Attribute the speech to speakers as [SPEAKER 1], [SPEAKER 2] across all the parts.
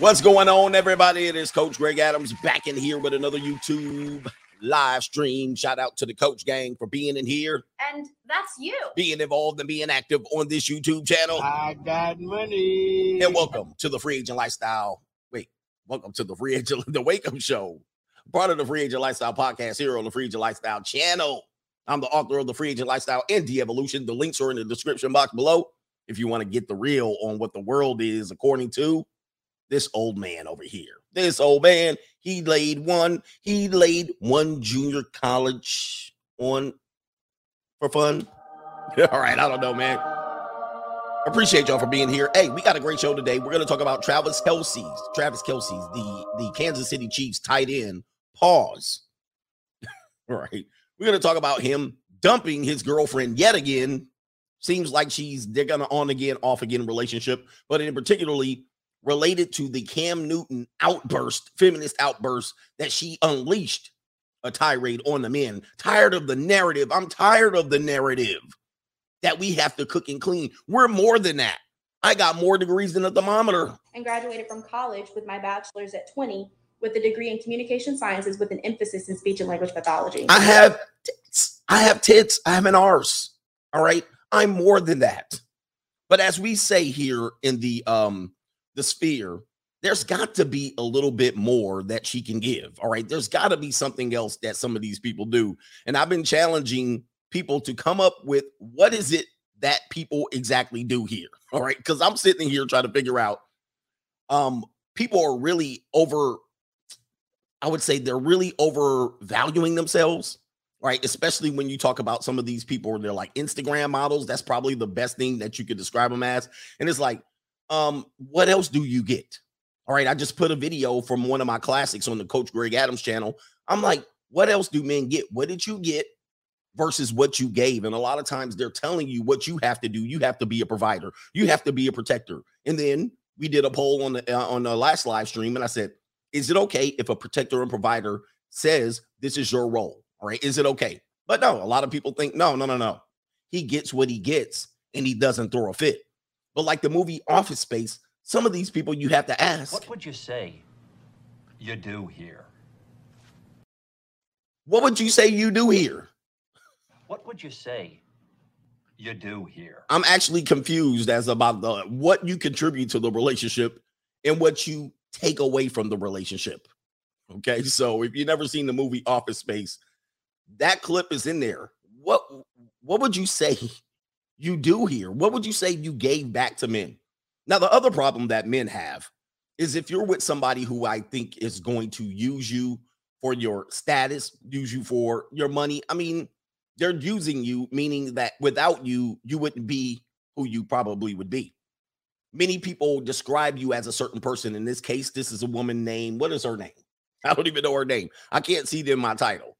[SPEAKER 1] What's going on, everybody? It is Coach Greg Adams back in here with another YouTube live stream. Shout out to the Coach Gang for being in here,
[SPEAKER 2] And that's you.
[SPEAKER 1] being involved, and being active on this YouTube channel.
[SPEAKER 3] I got money.
[SPEAKER 1] And welcome to the Free Agent Lifestyle. Wait, welcome to the Free Agent, the Wake Up Show, part of the Free Agent Lifestyle podcast here on the Free Agent Lifestyle channel. I'm the author of the Free Agent Lifestyle and De Evolution. The links are in the description box below if you want to get the real on what the world is according to this old man over here. This old man, he laid one, he laid one junior college on for fun. All right, I don't know, man. Appreciate y'all for being here. Hey, we got a great show today. We're to talk about Travis Kelce's, Travis Kelce's, the the Kansas City Chiefs tight end. Pause. All right, we're to talk about him dumping his girlfriend yet again. Seems like she's they're gonna on again, off again relationship, but in particularly related to the Cam Newton outburst, feminist outburst that she unleashed a tirade on the men. Tired of the narrative. I'm tired of the narrative that we have to cook and clean. We're more than that. I got more degrees than a thermometer.
[SPEAKER 2] And graduated from college with my bachelor's at 20 with a degree in communication sciences with an emphasis in speech and language pathology.
[SPEAKER 1] I have tits. I have tits. I have an arse. All right. I'm more than that. But as we say here in the um the sphere, there's got to be a little bit more that she can give. All right. There's got to be something else that some of these people do. And I've been challenging people to come up with what is it that people exactly do here. All right. Because I'm sitting here trying to figure out um people are really over I would say they're really overvaluing themselves, right? Especially when you talk about some of these people they're like Instagram models. That's probably the best thing that you could describe them as. And it's like, um, what else do you get? All right, I just put a video from one of my classics on the Coach Greg Adams channel. I'm like, what else do men get? What did you get versus what you gave? And a lot of times they're telling you what you have to do. You have to be a provider. You have to be a protector. And then we did a poll on the uh, on the last live stream, and I said, is it okay if a protector and provider says this is your role? All right, is it okay? But no, a lot of people think no, no, no, no. He gets what he gets, and he doesn't throw a fit. But like the movie Office Space, some of these people you have to ask,
[SPEAKER 4] What would you say you do here?
[SPEAKER 1] what would you say you do here?
[SPEAKER 4] What would you say you do here?
[SPEAKER 1] I'm actually confused as about the what you contribute to the relationship and what you take away from the relationship. Okay, so if you've never seen the movie Office Space, that clip is in there. What what would you say you do here? What would you say you gave back to men? Now, the other problem that men have is if you're with somebody who I think is going to use you for your status, use you for your money. I mean, they're using you, meaning that without you, you wouldn't be who you probably would be. Many people describe you as a certain person. In this case, this is a woman named, what is her name? I don't even know her name. I can't see it in my title.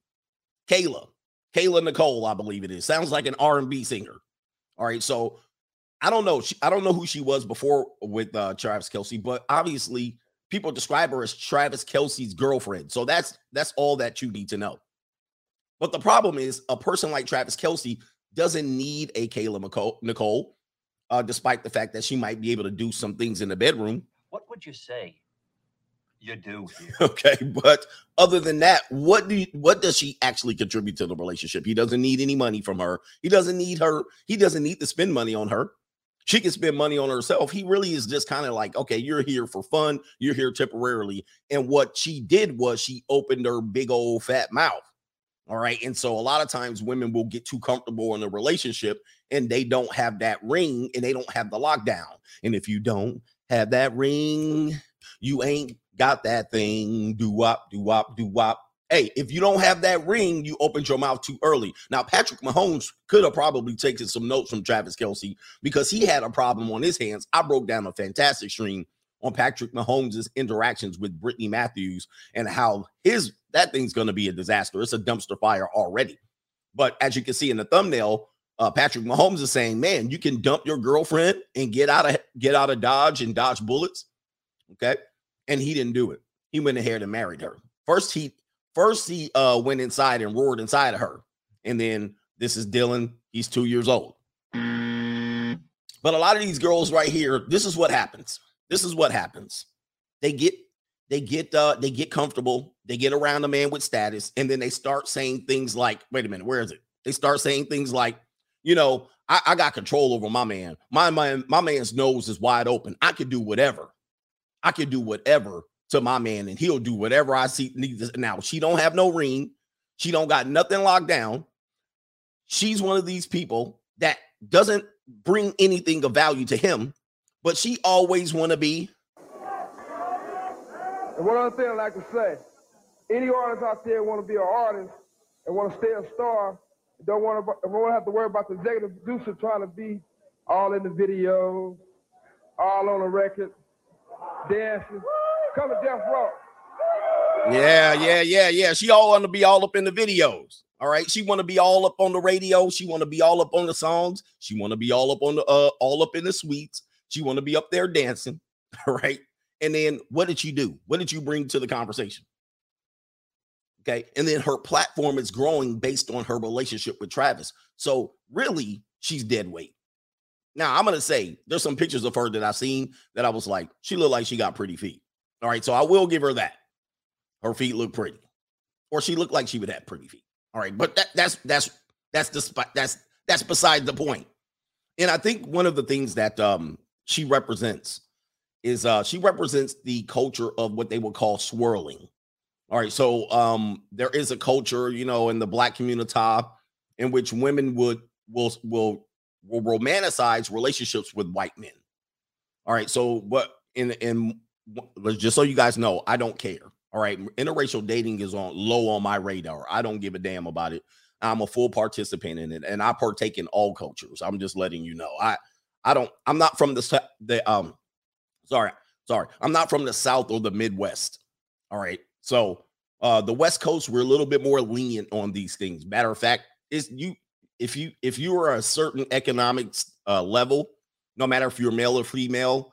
[SPEAKER 1] Kayla. Kayla Nicole, I believe it is. Sounds like an R&B singer. All right, so I don't know. She, I don't know who she was before with uh, Travis Kelce, but obviously people describe her as Travis Kelce's girlfriend. So that's that's all that you need to know. But the problem is, a person like Travis Kelce doesn't need a Kayla Nicole, Nicole uh, despite the fact that she might be able to do some things in the bedroom.
[SPEAKER 4] What would you say you do?
[SPEAKER 1] Okay, but other than that, what do you, what does she actually contribute to the relationship? He doesn't need any money from her. He doesn't need her. He doesn't need to spend money on her. She can spend money on herself. He really is just kind of like, okay, you're here for fun. You're here temporarily. And what she did was she opened her big old fat mouth. All right. And so a lot of times women will get too comfortable in a relationship and they don't have that ring and they don't have the lockdown. And if you don't have that ring, you ain't got that thing. Do wop, do wop, do wop. Hey, if you don't have that ring, you opened your mouth too early. Now, Patrick Mahomes could have probably taken some notes from Travis Kelce because he had a problem on his hands. I broke down a fantastic stream on Patrick Mahomes' interactions with Brittany Matthews and how his that thing's going to be a disaster. It's a dumpster fire already. But as you can see in the thumbnail, uh, Patrick Mahomes is saying, "Man, you can dump your girlfriend and get out of get out of Dodge and dodge bullets." Okay, and he didn't do it. He went ahead and married her. First, he first he uh, went inside and roared inside of her, and then this is Dylan. He's two years old. But a lot of these girls right here, this is what happens. This is what happens. they get they get uh they get comfortable, they get around a man with status, and then they start saying things like, wait a minute, where is it? They start saying things like, you know, I, I got control over my man. My man, my man's nose is wide open. I could do whatever. I can do whatever to my man, and he'll do whatever I see. Now she don't have no ring. She don't got nothing locked down. She's one of these people that doesn't bring anything of value to him, but she always want to be.
[SPEAKER 5] And one other thing I'd like to say, any artist out there want to be an artist and want to stay a star, don't want to don't have to worry about the executive producer trying to be all in the video, all on the record, dancing. Come to Death Row.
[SPEAKER 1] Yeah, yeah, yeah, yeah. She all want to be all up in the videos. All right. She want to be all up on the radio. She want to be all up on the songs. She want to be all up on the uh all up in the suites. She want to be up there dancing. All right. And then what did she do? What did you bring to the conversation? Okay. And then her platform is growing based on her relationship with Travis. So really, she's dead weight. Now I'm gonna say there's some pictures of her that I've seen that I was like, she looked like she got pretty feet. All right. So I will give her that. Her feet look pretty. Or she looked like she would have pretty feet. All right, but that, that's that's that's the that's that's beside the point. And I think one of the things that um she represents is uh she represents the culture of what they would call swirling. All right, so um there is a culture, you know, in the black community in which women would will will will romanticize relationships with white men. All right, so what in in just so you guys know, I don't care. All right, interracial dating is on low on my radar. I don't give a damn about it. I'm a full participant in it, and I partake in all cultures. I'm just letting you know. I I don't. I'm not from the the um. Sorry, sorry. I'm not from the South or the Midwest. All right. So uh the West Coast, we're a little bit more lenient on these things. Matter of fact, is you if you if you are a certain economic uh, level, no matter if you're male or female,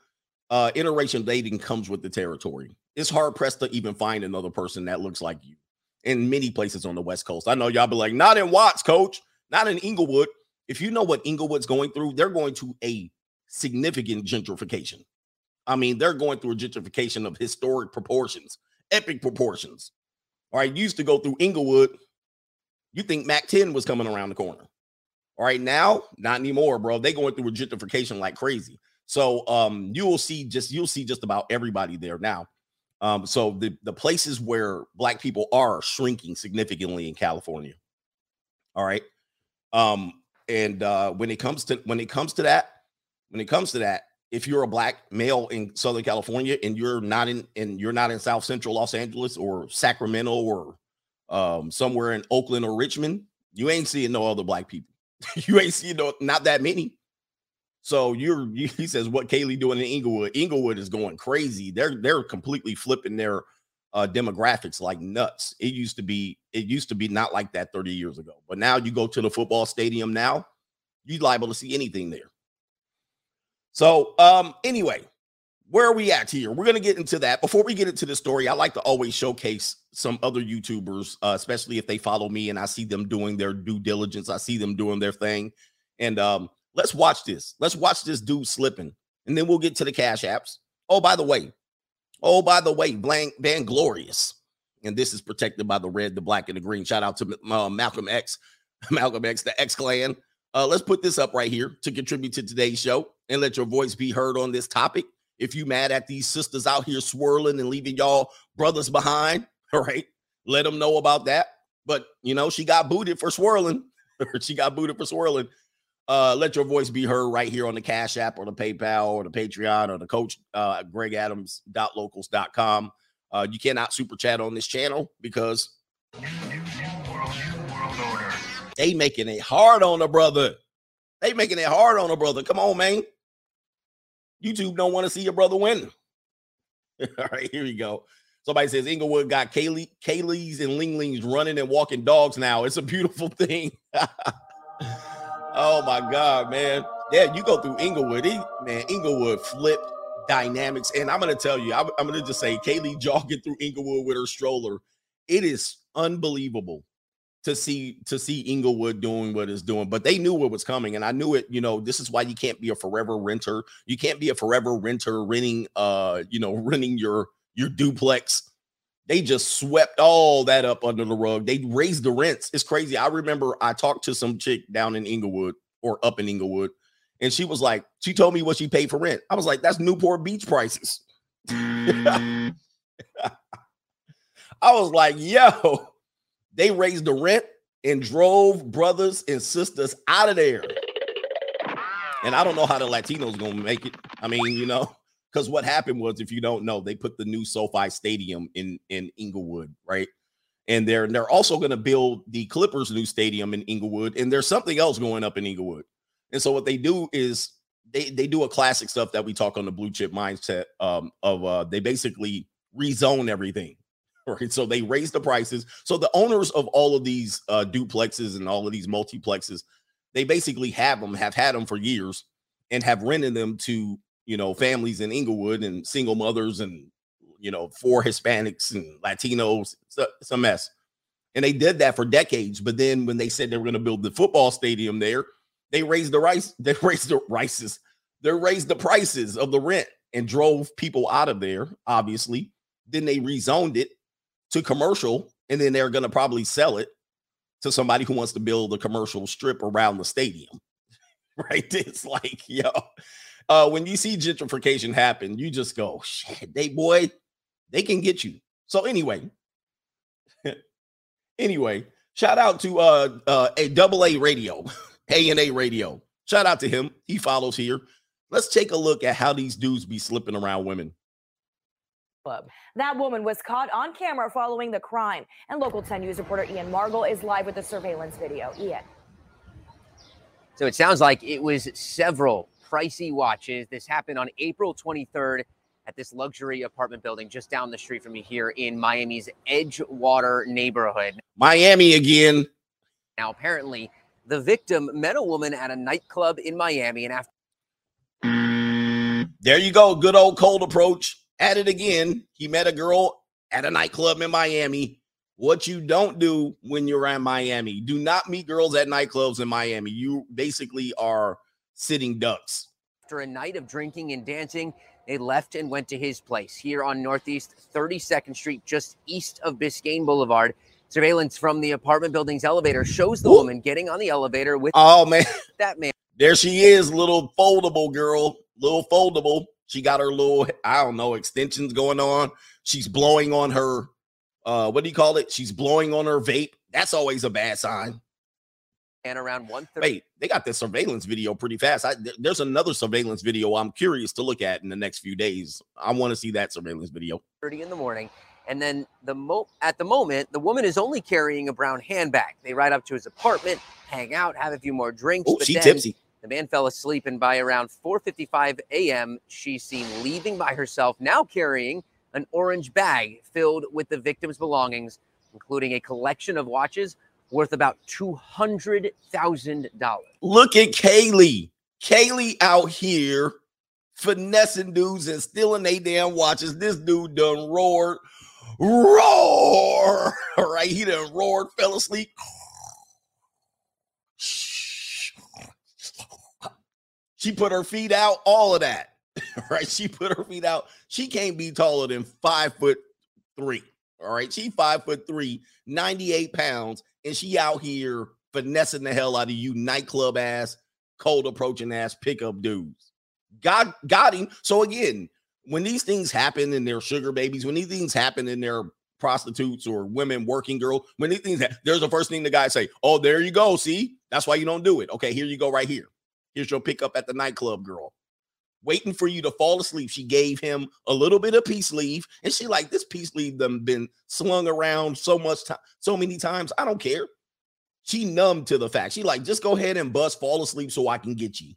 [SPEAKER 1] uh, interracial dating comes with the territory it's hard pressed to even find another person that looks like you in many places on the West Coast. I know y'all be like, not in Watts, coach, not in Inglewood. If you know what Inglewood's going through, they're going to a significant gentrification. I mean, they're going through a gentrification of historic proportions, epic proportions. All right, used to go through Inglewood. You think Mac 10 was coming around the corner. All right, now, not anymore, bro. They going through a gentrification like crazy. So um, you will see just you'll see just about everybody there now. Um, so the, the places where black people are shrinking significantly in California. All right. Um, and uh, when it comes to when it comes to that, when it comes to that, if you're a black male in Southern California and you're not in and you're not in South Central Los Angeles or Sacramento or um, somewhere in Oakland or Richmond, you ain't seeing no other black people. you ain't seeing no not that many. So you're you, he says what Kaylee doing in Inglewood. Inglewood is going crazy. They're they're completely flipping their uh, demographics like nuts. It used to be it used to be not like that 30 years ago. But now you go to the football stadium now, you liable to see anything there. So um anyway, where are we at here? We're going to get into that. Before we get into the story, I like to always showcase some other YouTubers, uh, especially if they follow me and I see them doing their due diligence. I see them doing their thing. And um, Let's watch this. Let's watch this dude slipping, and then we'll get to the cash apps. Oh, by the way, oh, by the way, blank Van Glorious. And this is protected by the red, the black, and the green. Shout out to uh, Malcolm X, Malcolm X, the X Clan. Uh, let's put this up right here to contribute to today's show and let your voice be heard on this topic. If you mad at these sisters out here swirling and leaving y'all brothers behind, all right, let them know about that. But you know, she got booted for swirling. she got booted for swirling. Uh, let your voice be heard right here on the Cash App or the PayPal or the Patreon or the coach uh, gregadams.locals.com. Uh, you cannot super chat on this channel because they making it hard on a brother. They making it hard on a brother. Come on, man. YouTube don't want to see your brother win. All right, here we go. Somebody says Inglewood got Kaylee, Kaylee's and Linglings running and walking dogs now. It's a beautiful thing. Oh my God, man. Yeah, you go through Inglewood. He, man, Inglewood flipped dynamics. And I'm gonna tell you, I'm, I'm gonna just say Kaylee jogging through Inglewood with her stroller. It is unbelievable to see to see Inglewood doing what it's doing. But they knew what was coming, and I knew it. You know, this is why you can't be a forever renter. You can't be a forever renter renting, uh, you know, renting your your duplex. They just swept all that up under the rug. They raised the rents. It's crazy. I remember I talked to some chick down in Inglewood or up in Inglewood, and she was like, she told me what she paid for rent. I was like, that's Newport Beach prices. I was like, yo, they raised the rent and drove brothers and sisters out of there. And I don't know how the Latinos gonna make it. I mean, you know, because what happened was, if you don't know, they put the new SoFi Stadium in in Inglewood, right? And they're they're also to build the Clippers' new stadium in Inglewood, and there's something else going up in Inglewood. And so what they do is they they do a classic stuff that we talk on the blue chip mindset um, of uh, they basically rezone everything, right? So they raise the prices. So the owners of all of these uh, duplexes and all of these multiplexes, they basically have them, have had them for years, and have rented them to you know families in Inglewood and single mothers and you know four Hispanics and Latinos. It's a, it's a mess. And they did that for decades. But then when they said they were going to build the football stadium there, they raised the rice, they raised the prices. they raised the prices of the rent and drove people out of there, obviously. Then they rezoned it to commercial, and then they're going to probably sell it to somebody who wants to build a commercial strip around the stadium. Right? It's like, yo, uh, when you see gentrification happen, you just go, shit, they boy, they can get you. So anyway, anyway, shout out to uh uh a double A radio. A&A Radio. Shout out to him. He follows here. Let's take a look at how these dudes be slipping around women.
[SPEAKER 6] Club. That woman was caught on camera following the crime. And local 10 News reporter Ian Margol is live with the surveillance video. Ian.
[SPEAKER 7] So it sounds like it was several pricey watches. This happened on April 23rd at this luxury apartment building just down the street from me here in Miami's Edgewater neighborhood.
[SPEAKER 1] Miami again.
[SPEAKER 7] Now, apparently, the victim met a woman at a nightclub in Miami, and after
[SPEAKER 1] there you go, good old cold approach. At it again. He met a girl at a nightclub in Miami. What you don't do when you're in Miami, do not meet girls at nightclubs in Miami. You basically are sitting ducks.
[SPEAKER 7] After a night of drinking and dancing, they left and went to his place here on Northeast 32nd Street, just east of Biscayne Boulevard. Surveillance from the apartment building's elevator shows the
[SPEAKER 1] Ooh.
[SPEAKER 7] woman getting on the elevator with
[SPEAKER 1] Oh man,
[SPEAKER 7] that man.
[SPEAKER 1] there she is, little foldable girl, little foldable. She got her little, I don't know, extensions going on. She's blowing on her, uh, what do you call it? She's blowing on her vape. That's always a bad sign.
[SPEAKER 7] And around 1:30
[SPEAKER 1] Wait, they got this surveillance video pretty fast. I, th- there's another surveillance video I'm curious to look at in the next few days. I want to see that surveillance video.
[SPEAKER 7] Thirty in the morning. And then the mo- at the moment, the woman is only carrying a brown handbag. They ride up to his apartment, hang out, have a few more drinks.
[SPEAKER 1] Oh, she tipsy.
[SPEAKER 7] The man fell asleep, and by around 4:55 a.m., she's seen leaving by herself, now carrying an orange bag filled with the victim's belongings, including a collection of watches worth about two hundred thousand dollars.
[SPEAKER 1] Look at Kaylee. Kaylee out here finessing dudes and stealing they damn watches. This dude done roared, roar. All right, he done roared, fell asleep. She put her feet out, all of that. Right? She put her feet out. She can't be taller than five foot three. All right. She five foot three, 98 pounds, and she out here finessing the hell out of you nightclub ass, cold approaching ass pickup dudes. God got him. So again, when these things happen in their sugar babies, when these things happen in their prostitutes or women working girl, when these things ha- there's the first thing the guy say, Oh, there you go. See, that's why you don't do it. Okay, here you go, right here. Here's your pickup at the nightclub, girl. Waiting for you to fall asleep. She gave him a little bit of peace leave, and she like this peace leave them been slung around so much time, so many times. I don't care. She numb to the fact. She like, just go ahead and bust, fall asleep so I can get you.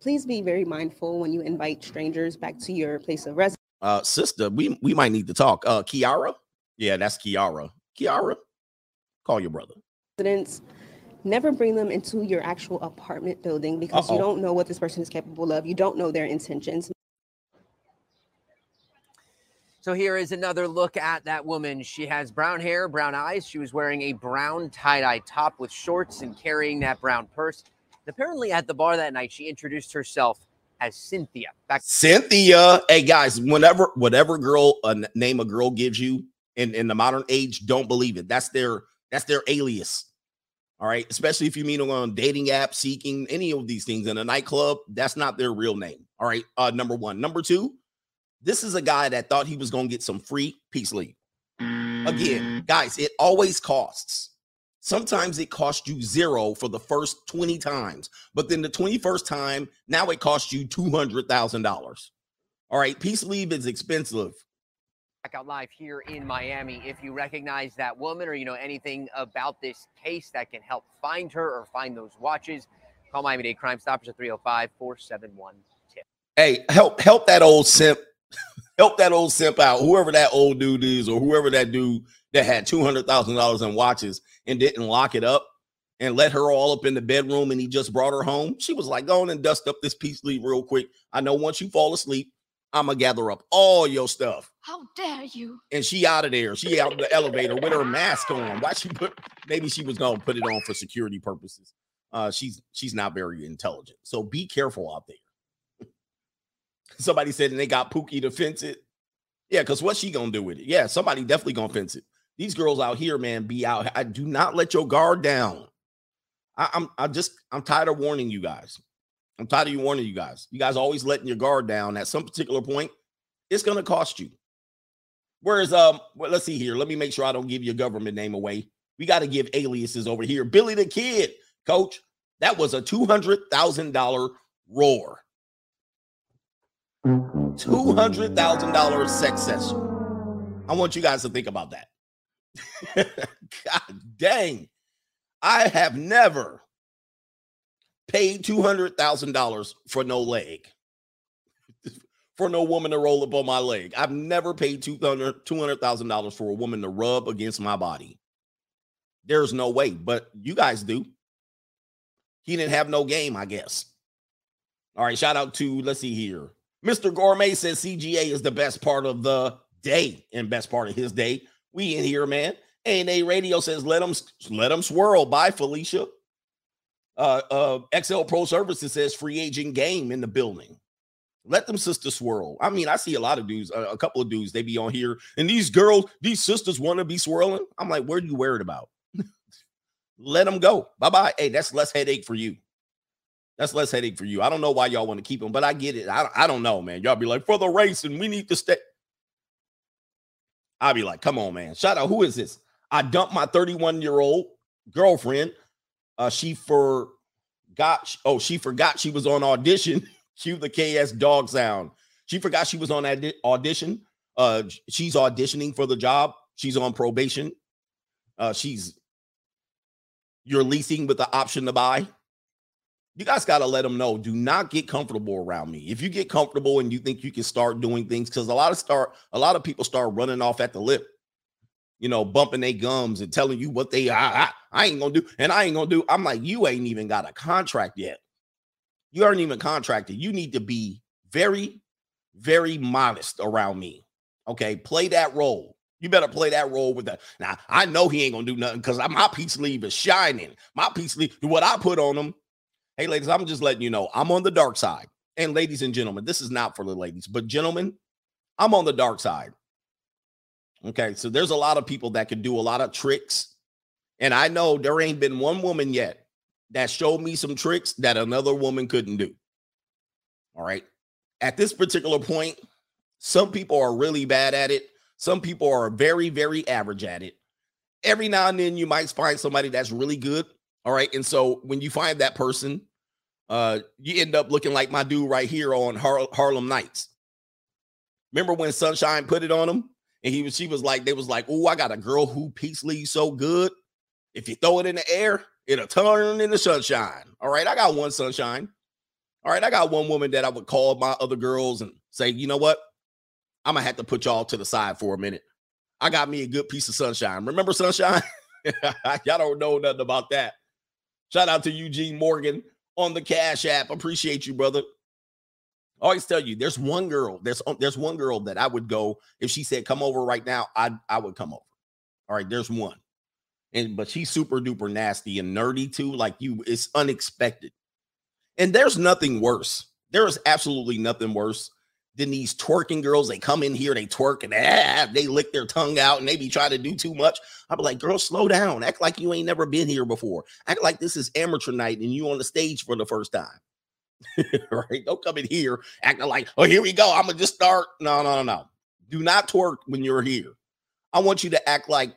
[SPEAKER 8] Please be very mindful when you invite strangers back to your place of residence.
[SPEAKER 1] Uh, sister, we we might need to talk. Uh, Kiara, yeah, that's Kiara. Kiara, call your brother.
[SPEAKER 8] Never bring them into your actual apartment building because
[SPEAKER 1] Uh-oh.
[SPEAKER 8] you don't know what this person is capable of. You don't know their intentions.
[SPEAKER 7] So here is another look at that woman. She has brown hair, brown eyes. She was wearing a brown tie-dye top with shorts and carrying that brown purse. And apparently at the bar that night, she introduced herself as Cynthia. Back
[SPEAKER 1] Cynthia. Hey guys, whenever whatever girl a n- name a girl gives you in in the modern age, don't believe it. That's their that's their alias. All right, especially if you meet them on dating app, seeking any of these things in a nightclub, that's not their real name. All right, uh, number one. Number two, this is a guy that thought he was going to get some free peace leave. Again, guys, it always costs. Sometimes it costs you zero for the first 20 times, but then the 21st time, now it costs you $200,000. All right, peace leave is expensive.
[SPEAKER 7] Back out live here in Miami. If you recognize that woman or you know anything about this case that can help find her or find those watches, call Miami Dade Crime Stoppers at 305 471 TIP.
[SPEAKER 1] Hey, help help that old simp, help that old simp out. Whoever that old dude is, or whoever that dude that had two hundred thousand dollars in watches and didn't lock it up and let her all up in the bedroom, and he just brought her home. She was like, "Go on and dust up this peace leave real quick. I know once you fall asleep, I'm gonna gather up all your stuff."
[SPEAKER 9] How dare you?
[SPEAKER 1] and she out of there. She out in the elevator with her mask on. Why she put? Maybe she was gonna put it on for security purposes. Uh, she's she's not very intelligent, so be careful out there. Somebody said, and they got Pookie to fence it. Yeah, because what's she gonna do with it? Yeah, somebody definitely gonna fence it. These girls out here, man, be out. I do not let your guard down. I, I'm I just I'm tired of warning you guys. I'm tired of you warning you guys. You guys always letting your guard down. At some particular point, it's gonna cost you. Whereas, um, well, let's see here. Let me make sure I don't give your government name away. We got to give aliases over here. Billy the Kid, coach. That was a two hundred thousand dollar roar. Two hundred thousand dollar session. I want you guys to think about that. God dang, I have never paid two hundred thousand dollars for no leg for no woman to roll up on my leg. I've never paid $200,000 for a woman to rub against my body. There's no way, but you guys do. He didn't have no game, I guess. All right, shout out to, let's see here. Mr. Gourmet says CGA is the best part of the day and best part of his day. We in here, man. A&A Radio says let them let them swirl. Bye, Felicia. Uh, uh, XL Pro Services says free agent game in the building. Let them sisters swirl. I mean, I see a lot of dudes, a, a couple of dudes, they be on here, and these girls, these sisters want to be swirling. I'm like, where are you worried about? Let them go. Bye bye. Hey, that's less headache for you. That's less headache for you. I don't know why y'all want to keep them, but I get it. I, I don't know, man. Y'all be like, for the race, and we need to stay. I'll be like, come on, man. Shout out. Who is this? I dumped my 31 year old girlfriend. Uh, she forgot. Oh, she forgot she was on audition. Cue the KS dog sound. She forgot she was on that audition. Uh, she's auditioning for the job. She's on probation. Uh, she's you're leasing with the option to buy. You guys got to let them know. Do not get comfortable around me. If you get comfortable and you think you can start doing things, because a lot of start a lot of people start running off at the lip, you know, bumping their gums and telling you what they I, I, I ain't gonna do, and I ain't gonna do. I'm like, you ain't even got a contract yet you aren't even contracted. You need to be very, very modest around me. Okay, play that role. You better play that role with that. Now I know he ain't gonna do nothing because my peace leave is shining. My peace leave, what I put on him. Hey, ladies, I'm just letting you know I'm on the dark side. And ladies and gentlemen, this is not for the ladies, but gentlemen, I'm on the dark side. Okay, so there's a lot of people that can do a lot of tricks. And I know there ain't been one woman yet that showed me some tricks that another woman couldn't do. All right. At this particular point, some people are really bad at it. Some people are very, very average at it. Every now and then you might find somebody that's really good. All right. And so when you find that person, uh, you end up looking like my dude right here on Har- Harlem Nights. Remember when Sunshine put it on him? And he was, she was like, they was like, oh, I got a girl who peace leaves so good. If you throw it in the air, it'll turn into sunshine. All right. I got one sunshine. All right. I got one woman that I would call my other girls and say, you know what? I'm gonna have to put y'all to the side for a minute. I got me a good piece of sunshine. Remember sunshine? y'all don't know nothing about that. Shout out to Eugene Morgan on the Cash App. Appreciate you, brother. I always tell you, there's one girl. There's there's one girl that I would go if she said, "Come over right now." I I would come over. All right, there's one and but she's super duper nasty and nerdy too. Like you, it's unexpected. And there's nothing worse There is absolutely nothing worse than these twerking girls. They come in here, they twerk and ah, they lick their tongue out and they be trying to do too much. I'll be like, girl, slow down. Act like you ain't never been here before. Act like this is amateur night and you on the stage for the first time. right? Don't come in here acting like, oh, here we go. I'm gonna just start. No, no, no, no. Do not twerk when you're here. I want you to act like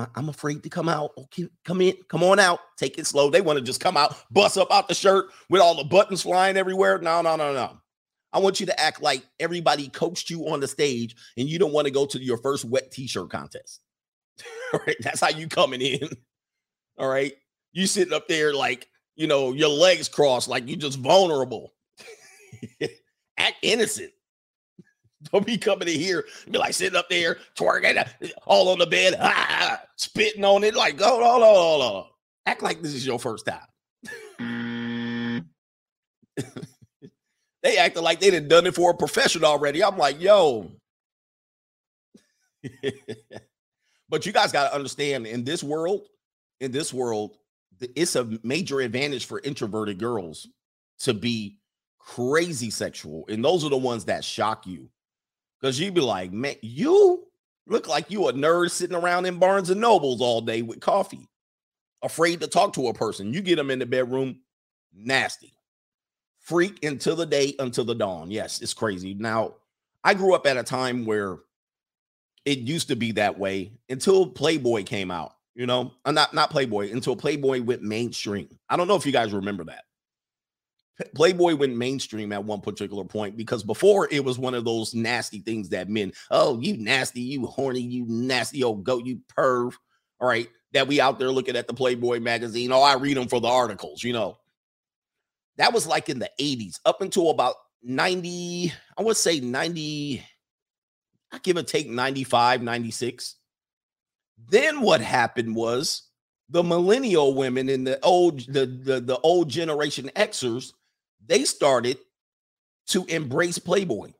[SPEAKER 1] I, am afraid to come out. Oh, okay, come in, come on out. Take it slow. They want to just come out, bust up out the shirt with all the buttons flying everywhere. No, no, no, no. I want you to act like everybody coached you on the stage and you don't want to go to your first wet t-shirt contest. all right. That's how you coming in. All right. You sitting up there like, you know, your legs crossed, like you just vulnerable. act innocent. Don't be coming in here be like sitting up there twerking uh, all on the bed, ah, spitting on it. Like, hold on, hold on, hold on. Act like this is your first time. they acted like they done done it for a profession already. I'm like, yo. but you guys got to understand in this world, in this world, it's a major advantage for introverted girls to be crazy sexual. And those are the ones that shock you because you'd be like, man, you look like you a nerd sitting around in Barnes and Nobles all day with coffee, afraid to talk to a person. You get them in the bedroom, nasty. Freak until the day, until the dawn. Yes, it's crazy. Now, I grew up at a time where it used to be that way until Playboy came out. You know, uh, not not Playboy until Playboy went mainstream. I don't know if you guys remember that. Playboy went mainstream at one particular point because before it was one of those nasty things that men, oh, you nasty, you horny, you nasty old goat, you perv. All right. That we out there looking at the Playboy magazine. Oh, I read them for the articles, you know. That was like in the 80s, up until about 90, I would say 90, I give or take 95, 96. Then what happened was the millennial women in the old the, the the old generation Xers they started to embrace Playboy.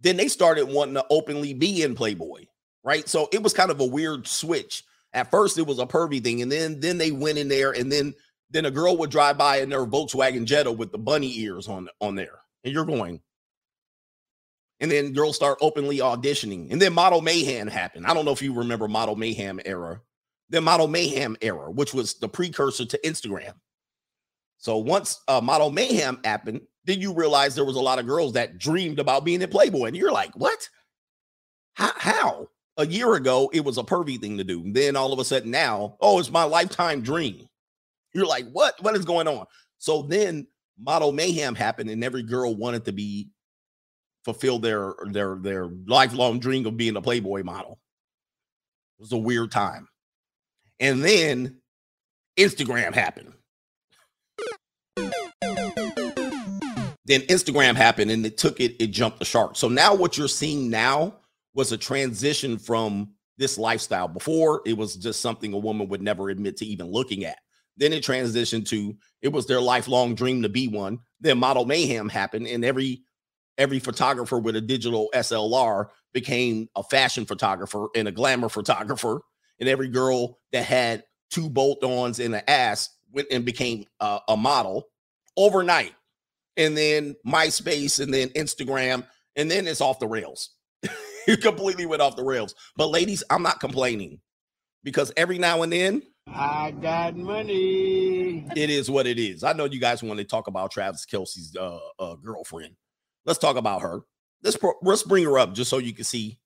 [SPEAKER 1] Then they started wanting to openly be in Playboy, right? So it was kind of a weird switch. At first, it was a pervy thing, and then then they went in there, and then then a girl would drive by in their Volkswagen Jetta with the bunny ears on on there, and you're going. And then girls start openly auditioning, and then Model Mayhem happened. I don't know if you remember Model Mayhem era, the Model Mayhem era, which was the precursor to Instagram. So once uh, Model Mayhem happened, then you realize there was a lot of girls that dreamed about being in Playboy, and you're like, what? How? how? A year ago, it was a pervy thing to do. Then all of a sudden, now, oh, it's my lifetime dream. You're like, what? What is going on? So then Model Mayhem happened, and every girl wanted to be fulfill their their their lifelong dream of being a Playboy model. It was a weird time. And then Instagram happened. Then Instagram happened and it took it, it jumped the shark. So now what you're seeing now was a transition from this lifestyle. Before it was just something a woman would never admit to even looking at. Then it transitioned to it was their lifelong dream to be one. Then model mayhem happened, and every every photographer with a digital SLR became a fashion photographer and a glamour photographer. And every girl that had two bolt-ons and an ass went and became uh, a model overnight and then MySpace and then Instagram, and then it's off the rails. it completely went off the rails. But ladies, I'm not complaining because every now and then
[SPEAKER 3] I got money.
[SPEAKER 1] It is what it is. I know you guys want to talk about Travis Kelce's uh, uh, girlfriend. Let's talk about her. Let's let's bring her up just so you can see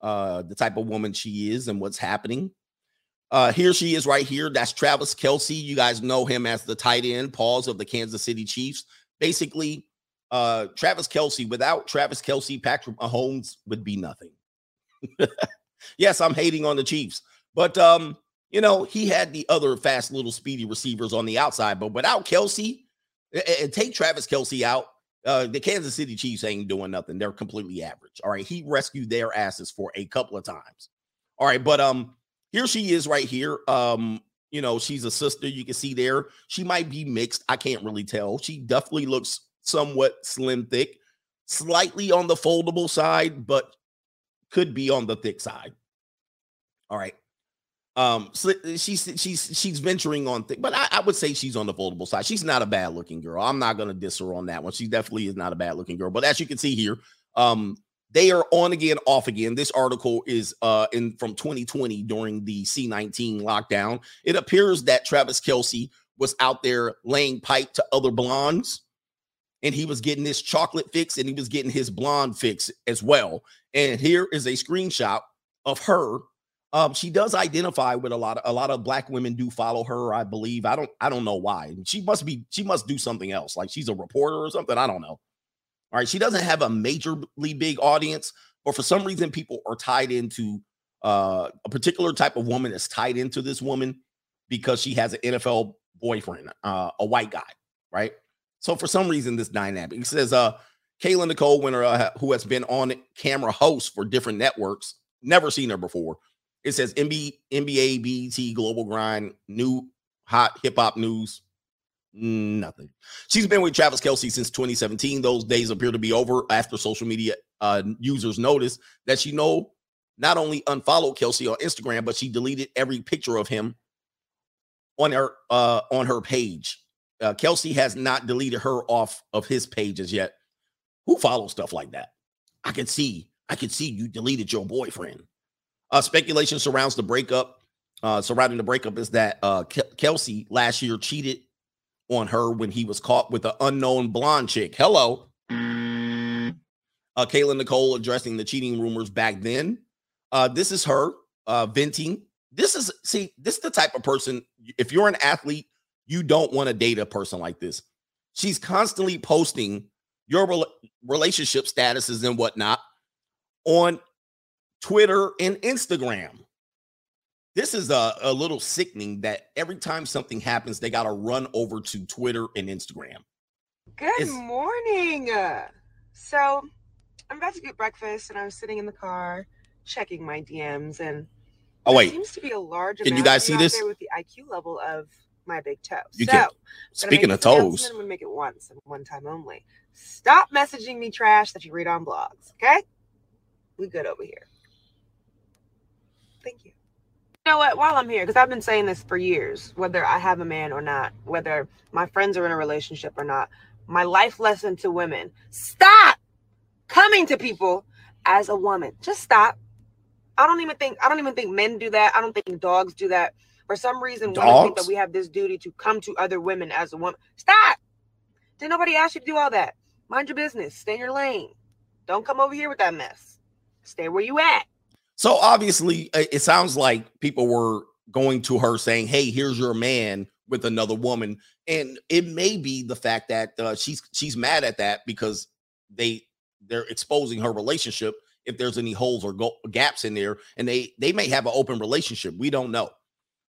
[SPEAKER 1] uh, the type of woman she is and what's happening. Uh, here she is right here. That's Travis Kelce. You guys know him as the tight end, pause of the Kansas City Chiefs basically uh Travis Kelce, Without Travis Kelce, Patrick Mahomes would be nothing. yes, I'm hating on the Chiefs, but um, you know, he had the other fast little speedy receivers on the outside, but without Kelce, and take Travis Kelce out, uh, the Kansas City Chiefs ain't doing nothing. They're completely average. All right. He rescued their asses for a couple of times. All right, but um, here she is right here. Um, you know, she's a sister. You can see there. She might be mixed. I can't really tell. She definitely looks somewhat slim thick, slightly on the foldable side, but could be on the thick side. All right. Um, so she's she's she's venturing on things, but I, I would say she's on the foldable side. She's not a bad looking girl. I'm not gonna diss her on that one. She definitely is not a bad looking girl. But as you can see here, um, they are on again, off again. This article is uh in from 2020 during the C19 lockdown. It appears that Travis Kelce was out there laying pipe to other blondes, and he was getting his chocolate fix and he was getting his blonde fix as well. And here is a screenshot of her um, she does identify with a lot of a lot of black women do follow her, I believe. I don't I don't know why. She must be she must do something else, like she's a reporter or something. I don't know. All right, she doesn't have a majorly big audience, but for some reason, people are tied into uh, a particular type of woman that's tied into this woman because she has an NFL boyfriend, uh, a white guy, right? So for some reason, this dynamic. He says, uh, Kayla Nicole Winter, uh, who has been on camera host for different networks, never seen her before it says NBA, NBA, BET, Global Grind, new hot hip hop news. Nothing. She's been with Travis Kelce since 2017. Those days appear to be over after social media uh, users noticed that she know not only unfollowed Kelce on Instagram, but she deleted every picture of him on her uh, on her page. Uh, Kelce has not deleted her off of his pages yet. Who follows stuff like that? I can see. I can see you deleted your boyfriend. Uh, speculation surrounds the breakup. Uh, surrounding the breakup is that uh, Kelce last year cheated on her when he was caught with an unknown blonde chick. Hello. Uh, Kayla Nicole addressing the cheating rumors back then. Uh, this is her uh, venting. This is, see, this is the type of person, if you're an athlete, you don't want to date a person like this. She's constantly posting your rel- relationship statuses and whatnot on Twitter, and Instagram. This is a, a little sickening that every time something happens, they got to run over to Twitter and Instagram.
[SPEAKER 9] Good it's- morning. So I'm about to get breakfast and I'm sitting in the car checking my DMs and
[SPEAKER 1] oh wait,
[SPEAKER 9] seems to be a large.
[SPEAKER 1] Can you guys see this?
[SPEAKER 9] With the IQ level of my big toe.
[SPEAKER 1] You
[SPEAKER 9] so,
[SPEAKER 1] can. Speaking of toes,
[SPEAKER 9] I'm gonna make it once and one time only. Stop messaging me trash that you read on blogs. Okay, we good over here. Thank you. You know what? While I'm here, because I've been saying this for years, whether I have a man or not, whether my friends are in a relationship or not, my life lesson to women stop coming to people as a woman. Just stop. I don't even think I don't even think men do that. I don't think dogs do that. For some reason, dogs? women think that we have this duty to come to other women as a woman. Stop. Did nobody ask you to do all that? Mind your business. Stay in your lane. Don't come over here with that mess. Stay where you at.
[SPEAKER 1] So obviously, it sounds like people were going to her saying, "Hey, here's your man with another woman," and it may be the fact that uh, she's she's mad at that because they they're exposing her relationship if there's any holes or go- gaps in there, and they they may have an open relationship. We don't know.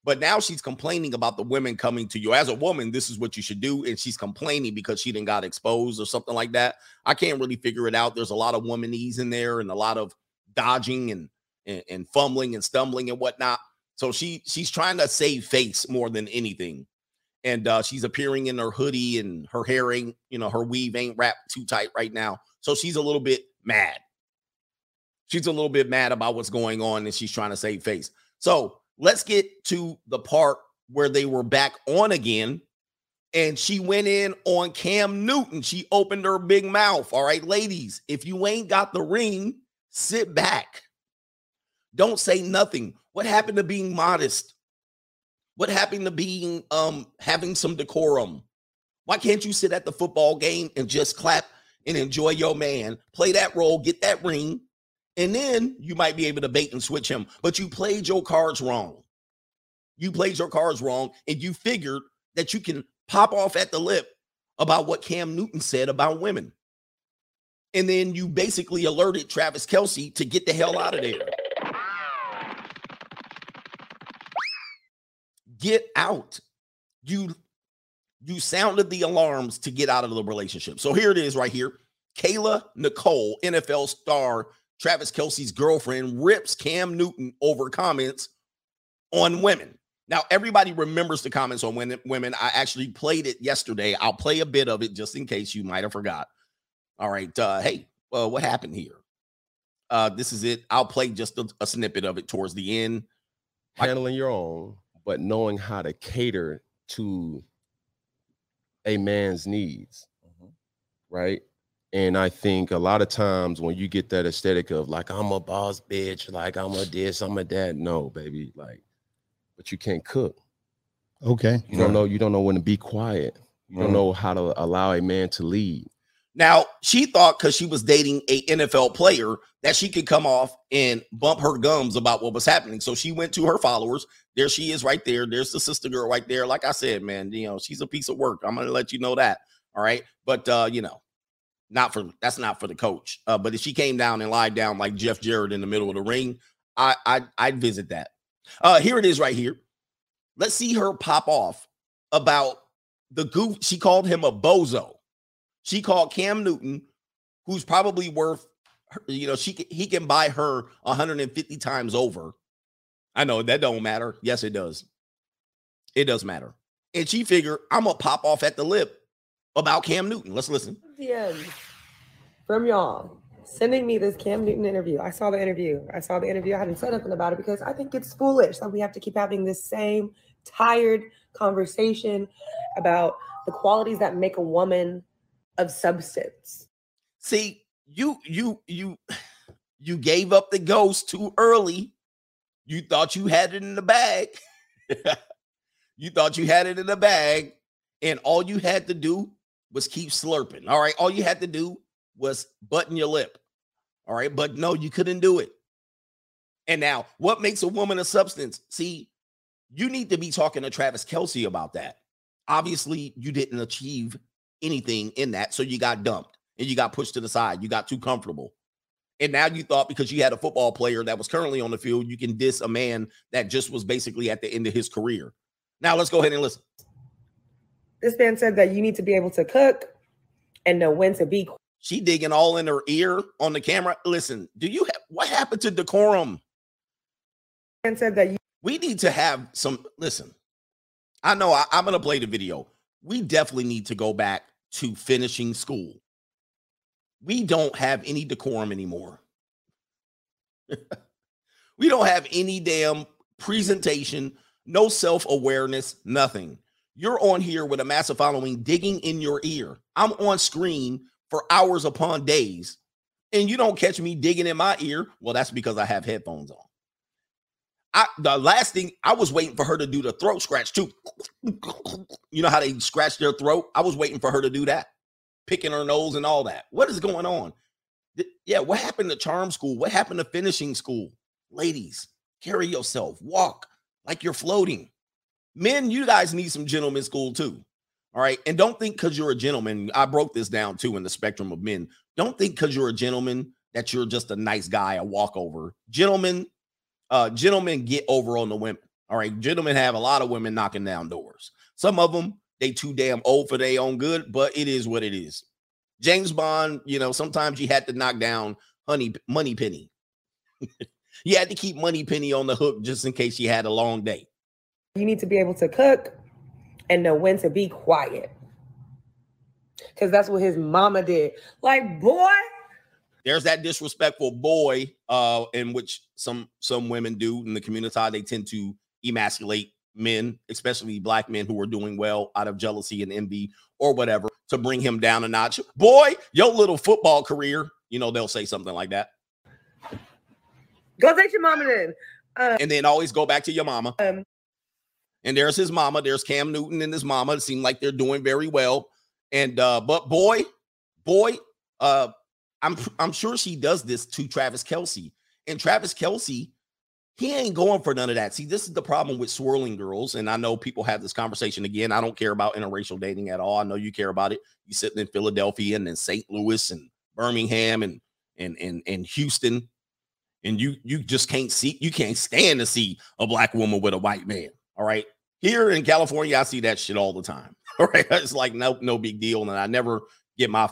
[SPEAKER 1] But now she's complaining about the women coming to you. As a woman, this is what you should do. And she's complaining because she didn't got exposed or something like that. I can't really figure it out. There's a lot of womanese in there and a lot of dodging and and, and fumbling and stumbling and whatnot. So she she's trying to save face more than anything. And uh, she's appearing in her hoodie and her hair ain't, you know, her weave ain't wrapped too tight right now. So she's a little bit mad. She's a little bit mad about what's going on and she's trying to save face. So let's get to the part where they were back on again. And she went in on Cam Newton. She opened her big mouth. All right, ladies, if you ain't got the ring, sit back. Don't say nothing. What happened to being modest? What happened to being um having some decorum? Why can't you sit at the football game and just clap and enjoy your man, play that role, get that ring, and then you might be able to bait and switch him. But you played your cards wrong. You played your cards wrong, and you figured that you can pop off at the lip about what Cam Newton said about women. And then you basically alerted Travis Kelce to get the hell out of there. Get out. You you sounded the alarms to get out of the relationship. So here it is right here. Kayla Nicole, NFL star Travis Kelce's girlfriend, rips Cam Newton over comments on women. Now, everybody remembers the comments on women. women. I actually played it yesterday. I'll play a bit of it just in case you might have forgot. All right. Uh, hey, well, what happened here? Uh, this is it. I'll play just a, a snippet of it towards the end.
[SPEAKER 10] handling your own, but knowing how to cater to a man's needs,
[SPEAKER 1] Mhm.
[SPEAKER 10] right? And I think a lot of times when you get that aesthetic of like I'm a boss bitch, like I'm a this, I'm a that, no, baby, like, but you can't cook.
[SPEAKER 11] Okay.
[SPEAKER 10] You don't know. You don't know when to be quiet. You don't
[SPEAKER 1] Mhm.
[SPEAKER 10] know how to allow a man to lead.
[SPEAKER 1] Now she thought because she was dating a NFL player that she could come off and bump her gums about what was happening. So she went to her followers. There she is, right there. There's the sister girl right there. Like I said, man, you know she's a piece of work. I'm gonna let you know that. All right, but uh, you know, not for that's not for the coach. Uh, but if she came down and lied down like Jeff Jarrett in the middle of the ring, I I I'd visit that. Uh, here it is, right here. Let's see her pop off about the goof. She called him a bozo. She called Cam Newton, who's probably worth, you know, she he can buy her 150 times over. I know that don't matter. Yes, it does. It does matter. And she figured I'm gonna pop off at the lip about Cam Newton. Let's listen.
[SPEAKER 9] DMs from y'all sending me this Cam Newton interview. I saw the interview. I saw the interview. I hadn't said nothing about it because I think it's foolish that we have to keep having this same tired conversation about the qualities that make a woman of substance.
[SPEAKER 1] See, you you you you gave up the ghost too early. You thought you had it in the bag. you thought you had it in the bag, and all you had to do was keep slurping. All right, all you had to do was button your lip. All right, but no, you couldn't do it. And now, what makes a woman a substance? See, you need to be talking to Travis Kelce about that. Obviously, you didn't achieve anything in that, so you got dumped and you got pushed to the side. You got too comfortable. And now you thought because you had a football player that was currently on the field, you can diss a man that just was basically at the end of his career. Now let's go ahead and listen.
[SPEAKER 9] This man said that you need to be able to cook and know when to be
[SPEAKER 1] She digging all in her ear on the camera. Listen, do you have what happened to decorum?
[SPEAKER 9] and said that you
[SPEAKER 1] We need to have some. Listen, I know I, I'm going to play the video. We definitely need to go back to finishing school. We don't have any decorum anymore. we don't have any damn presentation, no self awareness, nothing. You're on here with a massive following digging in your ear. I'm on screen for hours upon days, and you don't catch me digging in my ear. Well, that's because I have headphones on. I the last thing I was waiting for her to do the throat scratch too. You know how they scratch their throat? I was waiting for her to do that, picking her nose and all that. What is going on? Yeah, what happened to charm school? What happened to finishing school? Ladies, carry yourself, walk like you're floating. Men, you guys need some gentleman school too. All right. And don't think because you're a gentleman, I broke this down too in the spectrum of men. Don't think because you're a gentleman that you're just a nice guy, a walkover. Gentlemen, uh, gentlemen get over on the women. All right. Gentlemen have a lot of women knocking down doors. Some of them, they too damn old for their own good, but it is what it is. James Bond, you know, sometimes you had to knock down honey Moneypenny. you had to keep Moneypenny on the hook just in case you had a long day.
[SPEAKER 9] you need to be able to cook and know when to be quiet. Cause that's what his mama did. Like, boy,
[SPEAKER 1] there's that disrespectful boy uh in which some some women do in the community they tend to emasculate men especially black men who are doing well out of jealousy and envy or whatever to bring him down a notch. Boy your little football career you know they'll say something like that.
[SPEAKER 9] Go take your mama then. Uh,
[SPEAKER 1] and then always go back to your mama.
[SPEAKER 9] um,
[SPEAKER 1] and there's his mama there's cam newton and his mama. It seem like they're doing very well. And uh but boy boy uh i'm i'm sure she does this to travis kelce and travis kelce he ain't going for none of that. See this is the problem with swirling girls and i know people have this conversation again. I don't care about interracial dating at all. I know you care about it. You sitting in philadelphia and then st louis and birmingham and and and, and houston and you you just can't see you can't stand to see a black woman with a white man all right? Here in california i see that shit all the time all right? It's like no no big deal and i never get my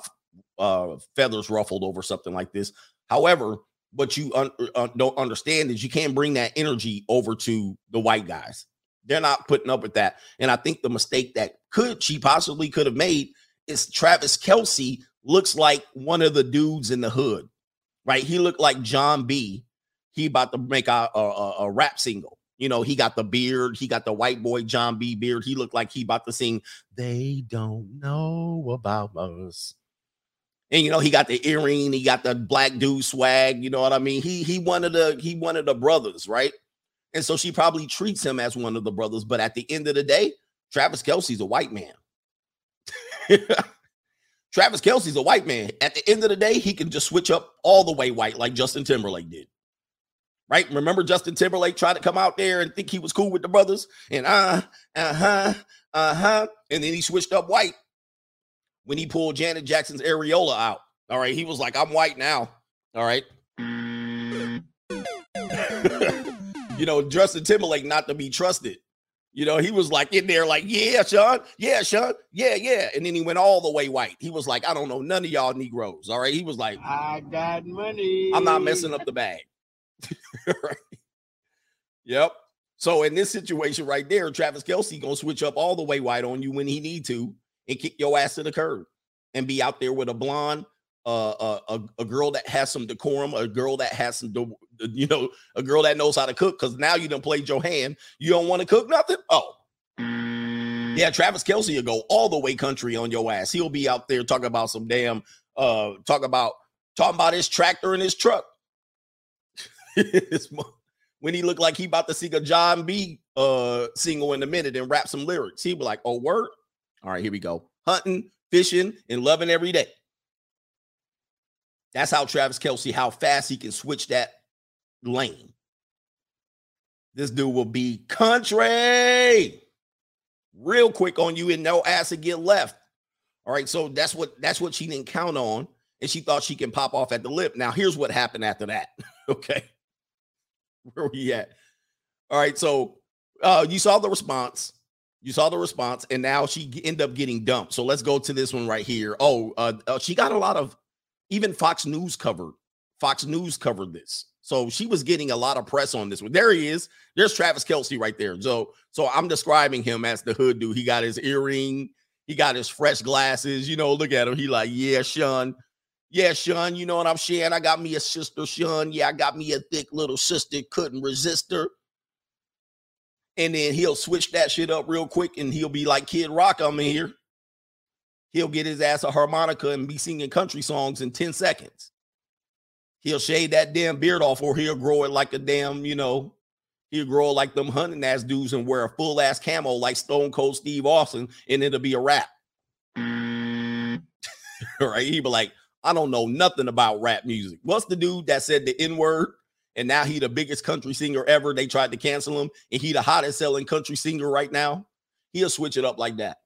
[SPEAKER 1] uh feathers ruffled over something like this. However what you un- uh, don't understand is you can't bring that energy over to the white guys they're not putting up with that and i think the mistake that could she possibly could have made is travis kelce looks like one of the dudes in the hood right? He looked like Jon B. He about to make a, a, a- a rap single. You know, he got the beard, he got the white boy Jon B. beard. He looked like he about to sing, They don't know about us. And you know, he got the earring, he got the black dude swag, you know what I mean? He he wanted the he wanted the brothers, right? And so she probably treats him as one of the brothers, but at the end of the day, Travis Kelce's a white man. Travis Kelce's a white man. At the end of the day, he can just switch up all the way white like Justin Timberlake did. Right? Remember Justin Timberlake tried to come out there and think he was cool with the brothers and uh, uh-huh, uh-huh. And then he switched up white when he pulled Janet Jackson's areola out. All right. He was like, I'm white now. All right. you know, Justin Timberlake not to be trusted. You know, he was like in there, like, yeah, Sean, yeah, Sean, yeah, yeah. And then he went all the way white. He was like, I don't know none of y'all Negroes. All right. He was like,
[SPEAKER 3] I got money.
[SPEAKER 1] I'm not messing up the bag. right. Yep. So in this situation right there, Travis Kelce gonna switch up all the way white on you when he need to and kick your ass to the curb and be out there with a blonde, uh, uh, a, a girl that has some decorum, a girl that has some, you know, a girl that knows how to cook. Because now you done played your hand. You don't want to cook nothing. Oh, yeah. Travis Kelce will go all the way country on your ass. He'll be out there talking about some damn, uh, talk about talking about his tractor and his truck. when he looked like he about to sing a Jon B. uh single in a minute and rap some lyrics, he'd be like, "Oh, word." All right, here we go. Hunting, fishing, and loving every day. That's how Travis Kelce, how fast he can switch that lane. This dude will be country real quick on you and no ass to get left. All right, so that's what that's what she didn't count on, and she thought she can pop off at the lip. Now, here's what happened after that. okay, where we at? All right, so uh, you saw the response. You saw the response, and now she ended up getting dumped. So let's go to this one right here. Oh, uh, uh, she got a lot of even Fox News covered. Fox News covered this, so she was getting a lot of press on this one. There he is. There's Travis Kelce right there. So, so I'm describing him as the hood dude. He got his earring. He got his fresh glasses. You know, look at him. He like, yeah, Sean. Yeah, Sean. You know what I'm saying? I got me a sister, Sean. Yeah, I got me a thick little sister. Couldn't resist her and then he'll switch that shit up real quick and he'll be like Kid Rock, I'm in here. He'll get his ass a harmonica and be singing country songs in 10 seconds. He'll shave that damn beard off, or he'll grow it like a damn, you know, he'll grow like them hunting ass dudes and wear a full ass camo like Stone Cold Steve Austin, and it'll be a rap. right? He'll be like, I don't know nothing about rap music. What's the dude that said the N word? And now he the biggest country singer ever. They tried to cancel him, and he the hottest selling country singer right now. He'll switch it up like that.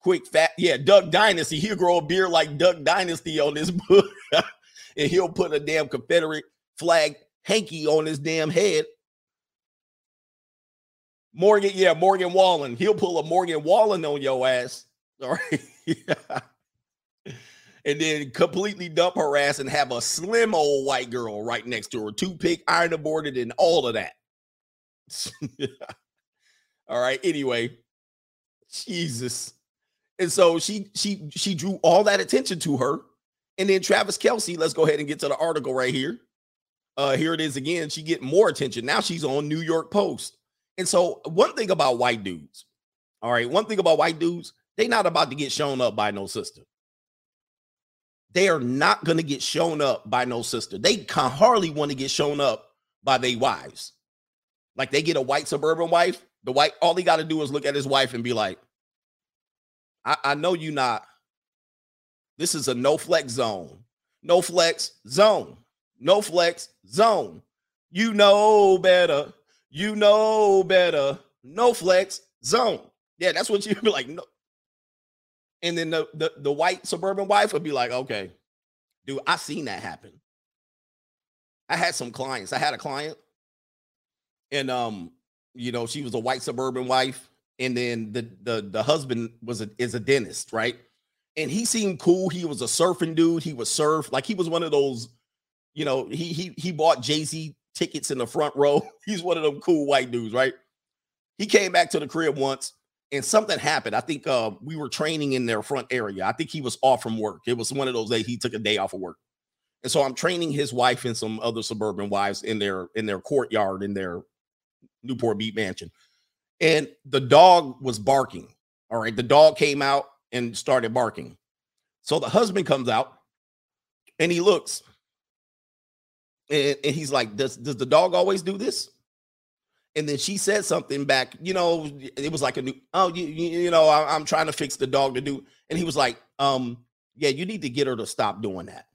[SPEAKER 1] Quick, fat, yeah. Duck Dynasty. He'll grow a beard like Duck Dynasty on this book, and he'll put a damn Confederate flag hanky on his damn head. Morgan, yeah, Morgan Wallen. He'll pull a Morgan Wallen on your ass. All right. and then completely dump her ass and have a slim old white girl right next to her, two pick, iron aborted, and all of that. all right. Anyway, Jesus. And so she she she drew all that attention to her. And then Travis Kelce, let's go ahead and get to the article right here. Uh, here it is again. She get more attention. Now she's on New York Post. And so one thing about white dudes, all right, one thing about white dudes, they not about to get shown up by no sister they are not going to get shown up by no sister. They can hardly want to get shown up by their wives. Like they get a white suburban wife, the white, all he got to do is look at his wife and be like, I, I know you not. This is a no flex zone. No flex zone. No flex zone. You know better. You know better. No flex zone. Yeah, that's what you be like. No, and then the, the, the white suburban wife would be like, okay, dude, I seen that happen. I had some clients. I had a client, and um, you know, she was a white suburban wife, and then the the the husband was a is a dentist, right? And he seemed cool. He was a surfing dude. He was surf like he was one of those, you know, he he he bought Jay Z tickets in the front row. He's one of them cool white dudes, right? He came back to the crib once and something happened. I think uh, we were training in their front area. I think he was off from work. It was one of those days he took a day off of work, and so I'm training his wife and some other suburban wives in their in their courtyard in their Newport Beach Mansion. And the dog was barking. All right. The dog came out and started barking. So the husband comes out and he looks and, and he's like, does, does the dog always do this? And then she said something back, you know, it was like a new, oh, you, you, know, I, I'm trying to fix the dog to do. And he was like, um, yeah, you need to get her to stop doing that.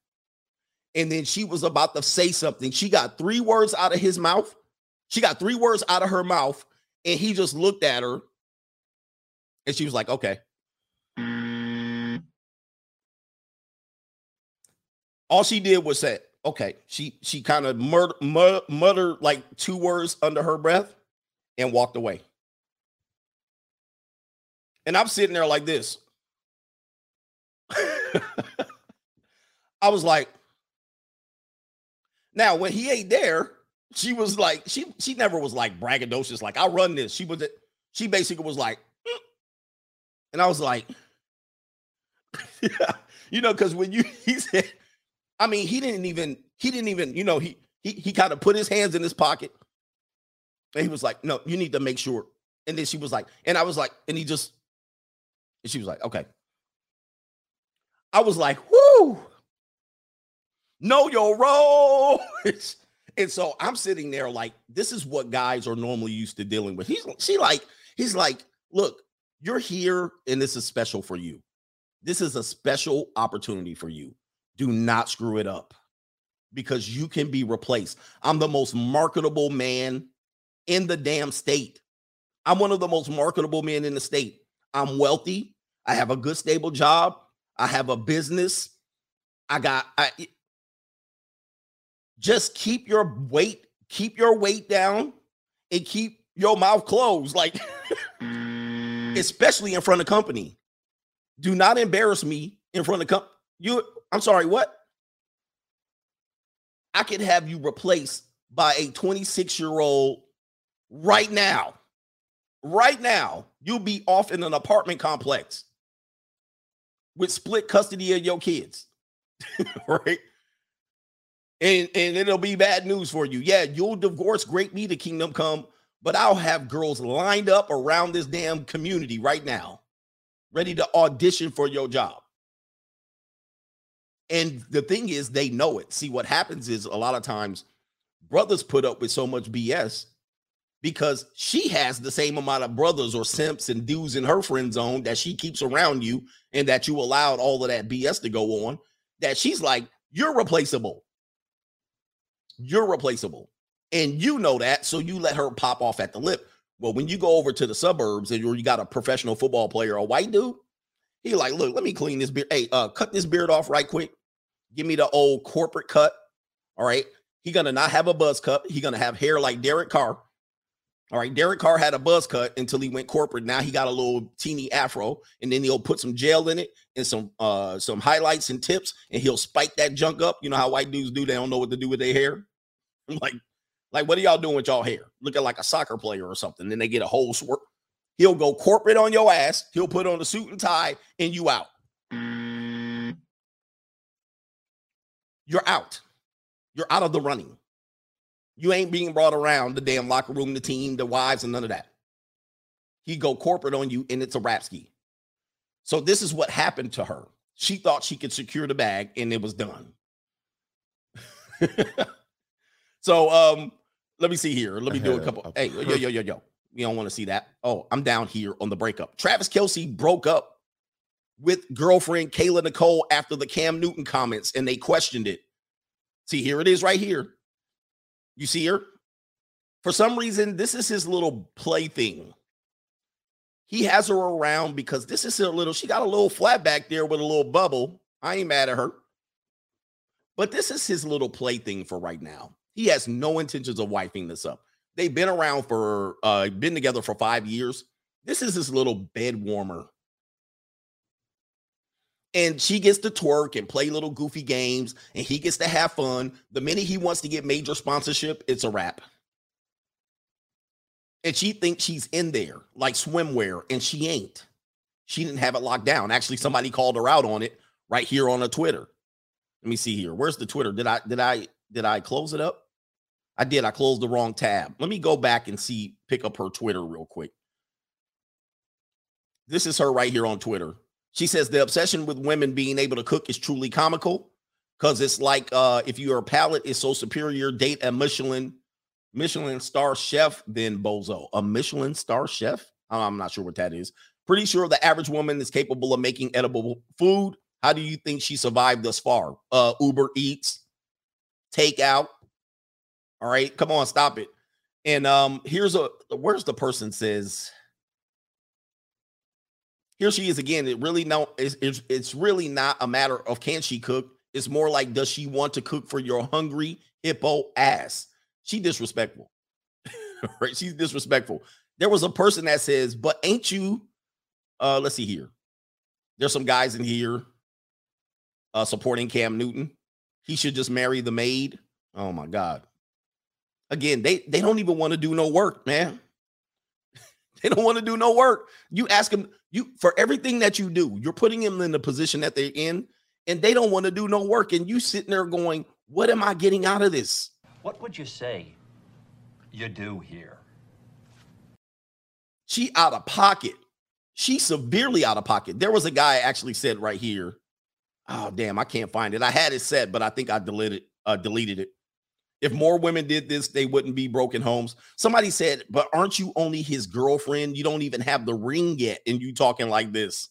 [SPEAKER 1] And then she was about to say something. She got three words out of his mouth. She got three words out of her mouth. And he just looked at her and she was like, okay. All she did was say, okay. She she kind of murder, mur- muttered like two words under her breath and walked away. And I'm sitting there like this. I was like, now when he ain't there, she was like, she she never was like braggadocious, like I run this. She was she basically was like, "Mm." and I was like, you know, because when you he said, I mean, he didn't even, he didn't even, you know, he he he kind of put his hands in his pocket. And he was like, no, you need to make sure. And then she was like, and I was like, and he just, and she was like, okay. I was like, whoo, know your role. and so I'm sitting there like, this is what guys are normally used to dealing with. He's she like, he's like, look, you're here and this is special for you. This is a special opportunity for you. Do not screw it up because you can be replaced. I'm the most marketable man in the damn state. I'm one of the most marketable men in the state. I'm wealthy. I have a good stable job. I have a business. I got I just keep your weight, keep your weight down and keep your mouth closed like mm. especially in front of company. Do not embarrass me in front of company. You I'm sorry, what? I could have you replaced by a 26 year old right now. Right now, you'll be off in an apartment complex with split custody of your kids. right? And and it'll be bad news for you. Yeah, you'll divorce great me to kingdom come, but I'll have girls lined up around this damn community right now, ready to audition for your job. And the thing is, they know it. See, what happens is a lot of times brothers put up with so much BS because she has the same amount of brothers or simps and dudes in her friend zone that she keeps around you and that you allowed all of that BS to go on. That she's like, you're replaceable. You're replaceable. And you know that. So you let her pop off at the lip. Well, when you go over to the suburbs and you got a professional football player, a white dude, he like, look, let me clean this beard. Hey, uh, cut this beard off right quick. Give me the old corporate cut. All right. He gonna not have a buzz cut. He gonna have hair like Derek Carr. All right. Derek Carr had a buzz cut until he went corporate. Now he got a little teeny afro, and then he'll put some gel in it and some uh some highlights and tips, and he'll spike that junk up. You know how white dudes do, they don't know what to do with their hair. Like, like, what are y'all doing with y'all hair? Looking like a soccer player or something. Then they get a whole swerve. He'll go corporate on your ass. He'll put on a suit and tie, and you out. You're out. You're out of the running. You ain't being brought around the damn locker room, the team, the wives, and none of that. He go corporate on you, and it's a rap ski. So this is what happened to her. She thought she could secure the bag, and it was done. so um, let me see here. Let me do a couple. Hey, yo, yo, yo, yo. You don't want to see that. Oh, I'm down here on the breakup. Travis Kelce broke up with girlfriend Kayla Nicole after the Cam Newton comments, and they questioned it. See, here it is right here. You see her? For some reason, this is his little plaything. He has her around because this is a little, she got a little flat back there with a little bubble. I ain't mad at her. But this is his little plaything for right now. He has no intentions of wiping this up. They've been around for, uh, been together for five years. This is his little bed warmer and she gets to twerk and play little goofy games and he gets to have fun the minute he wants to get major sponsorship it's a wrap and she thinks she's in there like swimwear and she ain't she didn't have it locked down actually somebody called her out on it right here on a twitter let me see here where's the twitter did i did i did i close it up I did. I closed the wrong tab. Let me go back and see, pick up her Twitter real quick. This is her right here on Twitter. She says the obsession with women being able to cook is truly comical because it's like uh, if your palate is so superior, date a Michelin Michelin star chef, then bozo. A Michelin star chef? I'm not sure what that is. Pretty sure the average woman is capable of making edible food. How do you think she survived thus far? Uh, Uber Eats, takeout. All right, come on, stop it. And um, here's a where's the person says here she is again. It really no, it's, it's, it's really not a matter of can she cook. It's more like does she want to cook for your hungry hippo ass? She disrespectful, right? She's disrespectful. There was a person that says, "But ain't you?" Uh, let's see here. There's some guys in here uh, supporting Cam Newton. He should just marry the maid. Oh my God. Again, they they don't even want to do no work, man. they don't want to do no work. You ask them, you for everything that you do, you're putting them in the position that they're in, and they don't want to do no work. And you sitting there going, What am I getting out of this?
[SPEAKER 4] What would you say you do here?
[SPEAKER 1] She out of pocket. She severely out of pocket. There was a guy actually said right here. Oh damn, I can't find it. I had it set, but I think I deleted uh, deleted it. If more women did this, they wouldn't be broken homes. Somebody said, but aren't you only his girlfriend? You don't even have the ring yet, and you talking like this.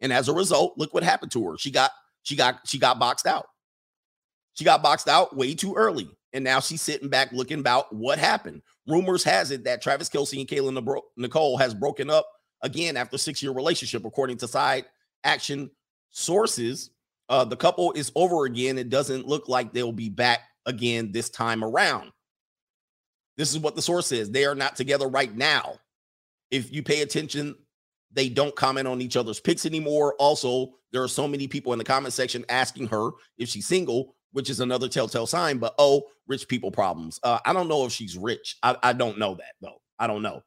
[SPEAKER 1] And as a result, look what happened to her. She got she got she got boxed out. She got boxed out way too early. And now she's sitting back looking about what happened. Rumors has it that Travis Kelce and Kayla Nicole has broken up again after six-year relationship, according to side action sources. Uh, the couple is over again. It doesn't look like they'll be back again this time around. This is what the source says. They are not together right now. If you pay attention, they don't comment on each other's pics anymore. Also, there are so many people in the comment section asking her if she's single, which is another telltale sign. But oh, rich people problems. Uh, I don't know if she's rich. I, I don't know that though. I don't know.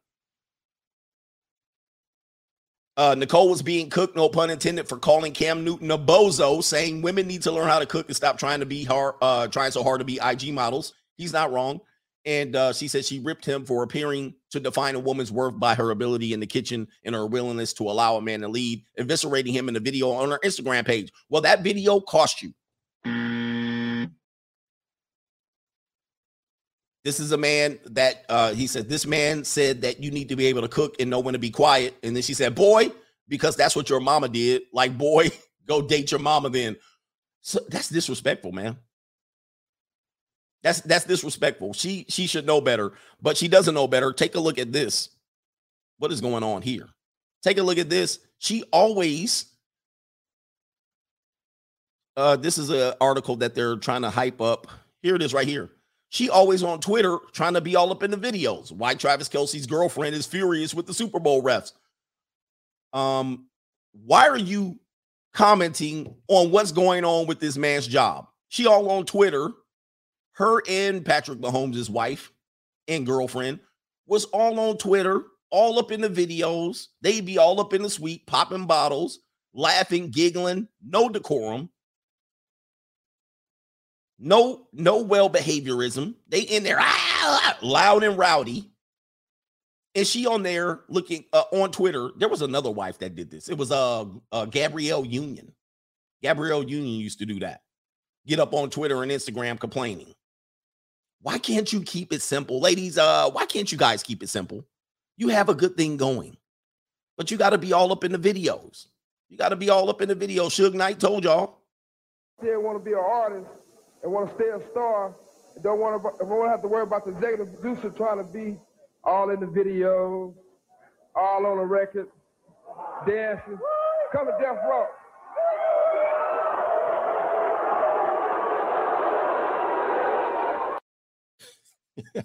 [SPEAKER 1] Uh, Nicole was being cooked, no pun intended, for calling Cam Newton a bozo, saying women need to learn how to cook and stop trying to be hard, uh, trying so hard to be IG models. He's not wrong. And uh, she said she ripped him for appearing to define a woman's worth by her ability in the kitchen and her willingness to allow a man to lead, eviscerating him in a video on her Instagram page. Well, that video cost you. This is a man that uh, he said, This man said that you need to be able to cook and know when to be quiet. And then she said, Boy, because that's what your mama did. Like, boy, go date your mama then. So that's disrespectful, man. That's that's disrespectful. She she should know better, but she doesn't know better. Take a look at this. What is going on here? Take a look at this. She always uh this is an article that they're trying to hype up. Here it is right here. She always on Twitter trying to be all up in the videos. Why Travis Kelce's girlfriend is furious with the Super Bowl refs. Um, why are you commenting on what's going on with this man's job? She all on Twitter. Her and Patrick Mahomes' wife and girlfriend was all on Twitter, all up in the videos. They'd be all up in the suite, popping bottles, laughing, giggling, no decorum. No, no well behaviorism. They in there ah, loud and rowdy. And she on there looking uh, on Twitter. There was another wife that did this. It was uh, uh Gabrielle Union. Gabrielle Union used to do that. Get up on Twitter and Instagram complaining. Why can't you keep it simple? Ladies, uh, why can't you guys keep it simple? You have a good thing going, but you got to be all up in the videos. You got to be all up in the video. Suge Knight told y'all.
[SPEAKER 5] Still want to be an artist and want to stay a star. Don't want to, don't have to worry about the executive producer trying to be all in the video, all on the record, dancing. Come to Death Row.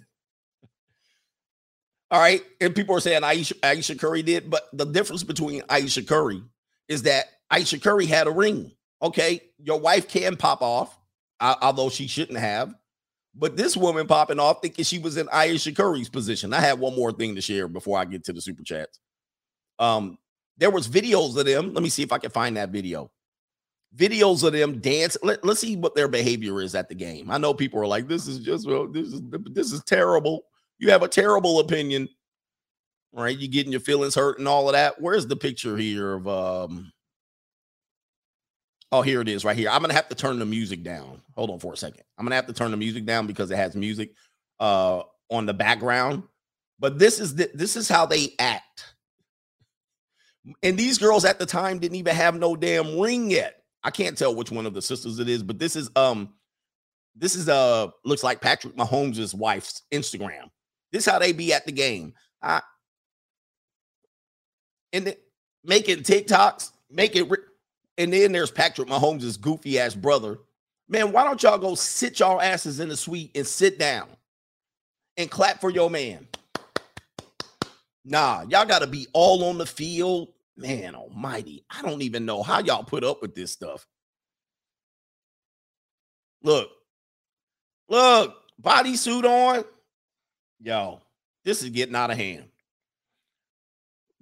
[SPEAKER 1] All right. And people are saying Ayesha, Ayesha Curry did, but the difference between Ayesha Curry is that Ayesha Curry had a ring. Okay. Your wife can pop off, although she shouldn't have. But this woman popping off thinking she was in Ayesha Curry's position. I have one more thing to share before I get to the super chats. Um, there was videos of them. Let me see if I can find that video. videos of them dance. Let, us see what their behavior is at the game. I know people are like, this is just well, this is this is terrible. You have a terrible opinion, right? You getting your feelings hurt and all of that. Where's the picture here of um Oh, here it is right here. I'm gonna have to turn the music down. Hold on for a second. I'm gonna have to turn the music down because it has music uh on the background. But this is the, this is how they act. And these girls at the time didn't even have no damn ring yet. I can't tell which one of the sisters it is, but this is um this is uh looks like Patrick Mahomes' wife's Instagram. This how they be at the game. I and making TikToks, make it and then there's Patrick Mahomes' goofy ass brother. Man, why don't y'all go sit y'all asses in the suite and sit down and clap for your man? Nah, y'all got to be all on the field. Man almighty. I don't even know how y'all put up with this stuff. Look, look, bodysuit on. Yo, this is getting out of hand.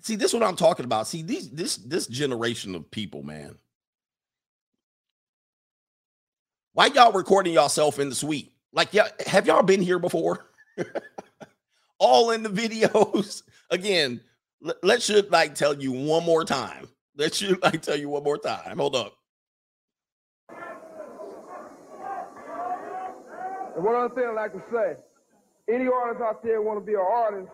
[SPEAKER 1] See, this is what I'm talking about. See, these this this generation of people, man. Why y'all recording yourself in the suite? Like, yeah, have y'all been here before? All in the videos. Again, let, let should like tell you one more time. Let should like tell you one more time. Hold up.
[SPEAKER 5] And one other thing I'd like to say, any artist out there want to be an artist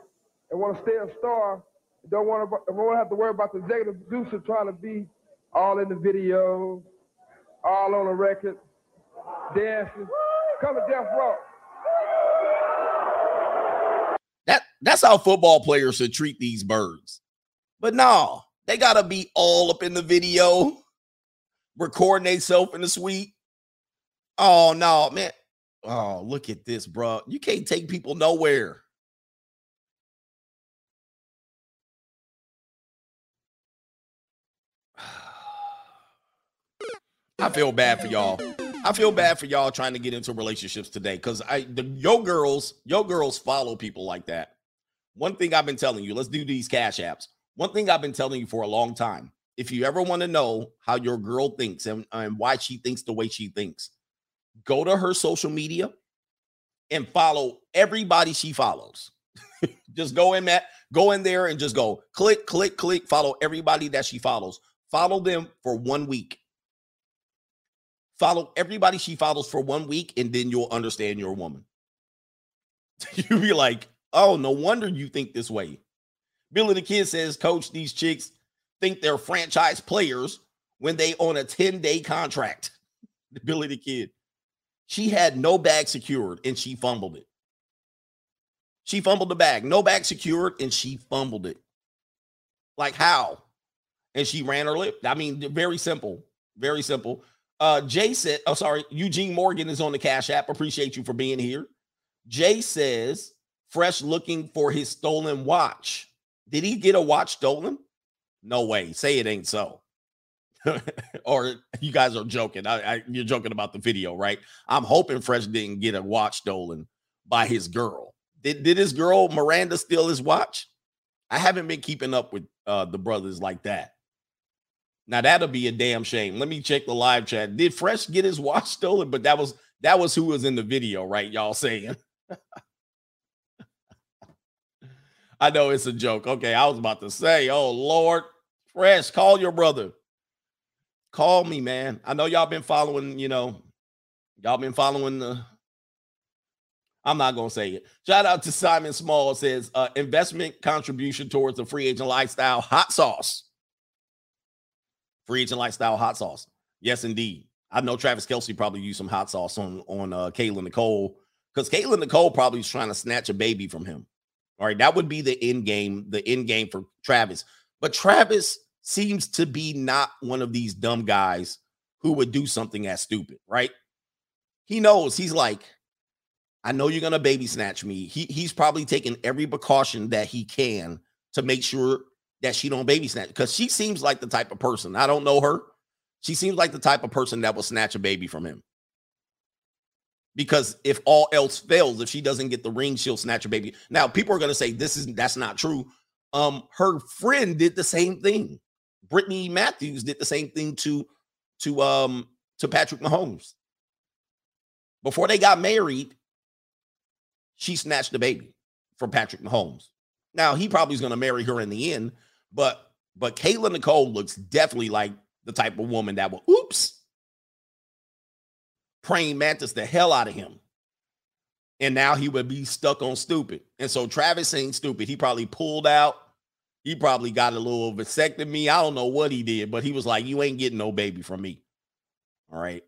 [SPEAKER 5] and want to stay a star, don't want to don't have to worry about the executive producer trying to be all in the video, all on the record dancing. Come to death row.
[SPEAKER 1] That that's how football players should treat these birds. But no, they gotta be all up in the video, recording themselves in the suite. Oh no, man. Oh, look at this, bro. You can't take people nowhere. I feel bad for y'all. I feel bad for y'all trying to get into relationships today because I the yo girls, yo girls follow people like that. One thing I've been telling you, let's do these cash apps. One thing I've been telling you for a long time. If you ever want to know how your girl thinks and, and why she thinks the way she thinks, go to her social media and follow everybody she follows. just go in that, go in there and just go click, click, click, follow everybody that she follows. Follow them for one week Follow everybody she follows for one week, and then you'll understand you're a woman. You'll be like, oh, no wonder you think this way. Billy the Kid says, Coach, these chicks think they're franchise players when they on a 10-day contract. Billy the Kid. She had no bag secured and she fumbled it. She fumbled the bag, no bag secured, and she fumbled it. Like how? And she ran her lip. I mean, very simple. Very simple. Uh, Jay said, oh, sorry, Eugene Morgan is on the Cash App. Appreciate you for being here. Jay says, Fresh looking for his stolen watch. Did he get a watch stolen? No way. Say it ain't so. or you guys are joking. I, I, you're joking about the video, right? I'm hoping Fresh didn't get a watch stolen by his girl. Did, did his girl Miranda steal his watch? I haven't been keeping up with uh, the brothers like that. Now that'll be a damn shame. Let me check the live chat. Did Fresh get his watch stolen? But that was that was who was in the video, right? Y'all saying. I know it's a joke. Okay, I was about to say, oh Lord, Fresh, call your brother. Call me, man. I know y'all been following, you know, y'all been following the. I'm not gonna say it. Shout out to Simon Small says uh, investment contribution towards the free agent lifestyle hot sauce. Free agent lifestyle hot sauce. Yes, indeed. I know Travis Kelce probably used some hot sauce on on uh Kayla Nicole because Kayla Nicole probably was trying to snatch a baby from him. All right, that would be the end game, the end game for Travis. But Travis seems to be not one of these dumb guys who would do something as stupid, right? He knows he's like, I know you're gonna baby snatch me. He he's probably taking every precaution that he can to make sure that she don't baby snatch because she seems like the type of person. I don't know her. She seems like the type of person that will snatch a baby from him. Because if all else fails, if she doesn't get the ring, she'll snatch a baby. Now, people are to say this is that's not true. Um, her friend did the same thing. Brittany Matthews did the same thing to to um to Patrick Mahomes. Before they got married, she snatched the baby from Patrick Mahomes. Now he probably is going to marry her in the end, but but Kayla Nicole looks definitely like the type of woman that will oops praying mantis the hell out of him. And now he would be stuck on stupid. And so Travis ain't stupid. He probably pulled out. He probably got a little vasectomy. I don't know what he did, but he was like, You ain't getting no baby from me. All right.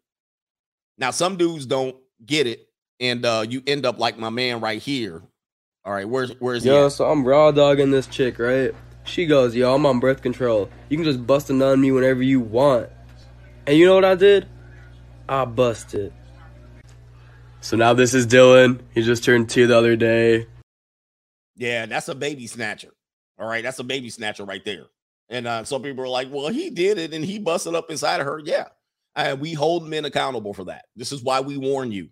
[SPEAKER 1] Now, some dudes don't get it, and uh you end up like my man right here. All right, where's where's
[SPEAKER 11] Yo,
[SPEAKER 1] he? at?
[SPEAKER 11] so I'm raw dogging this chick, right? She goes, yo, I'm on birth control. You can just bust a nut on me whenever you want. And you know what I did? I busted. So now this is Dylan. He just turned two the other day.
[SPEAKER 1] Yeah, that's a baby snatcher. All right, that's a baby snatcher right there. And uh, some people are like, "Well, he did it, and he busted up inside of her." Yeah, and we hold men accountable for that. This is why we warn you.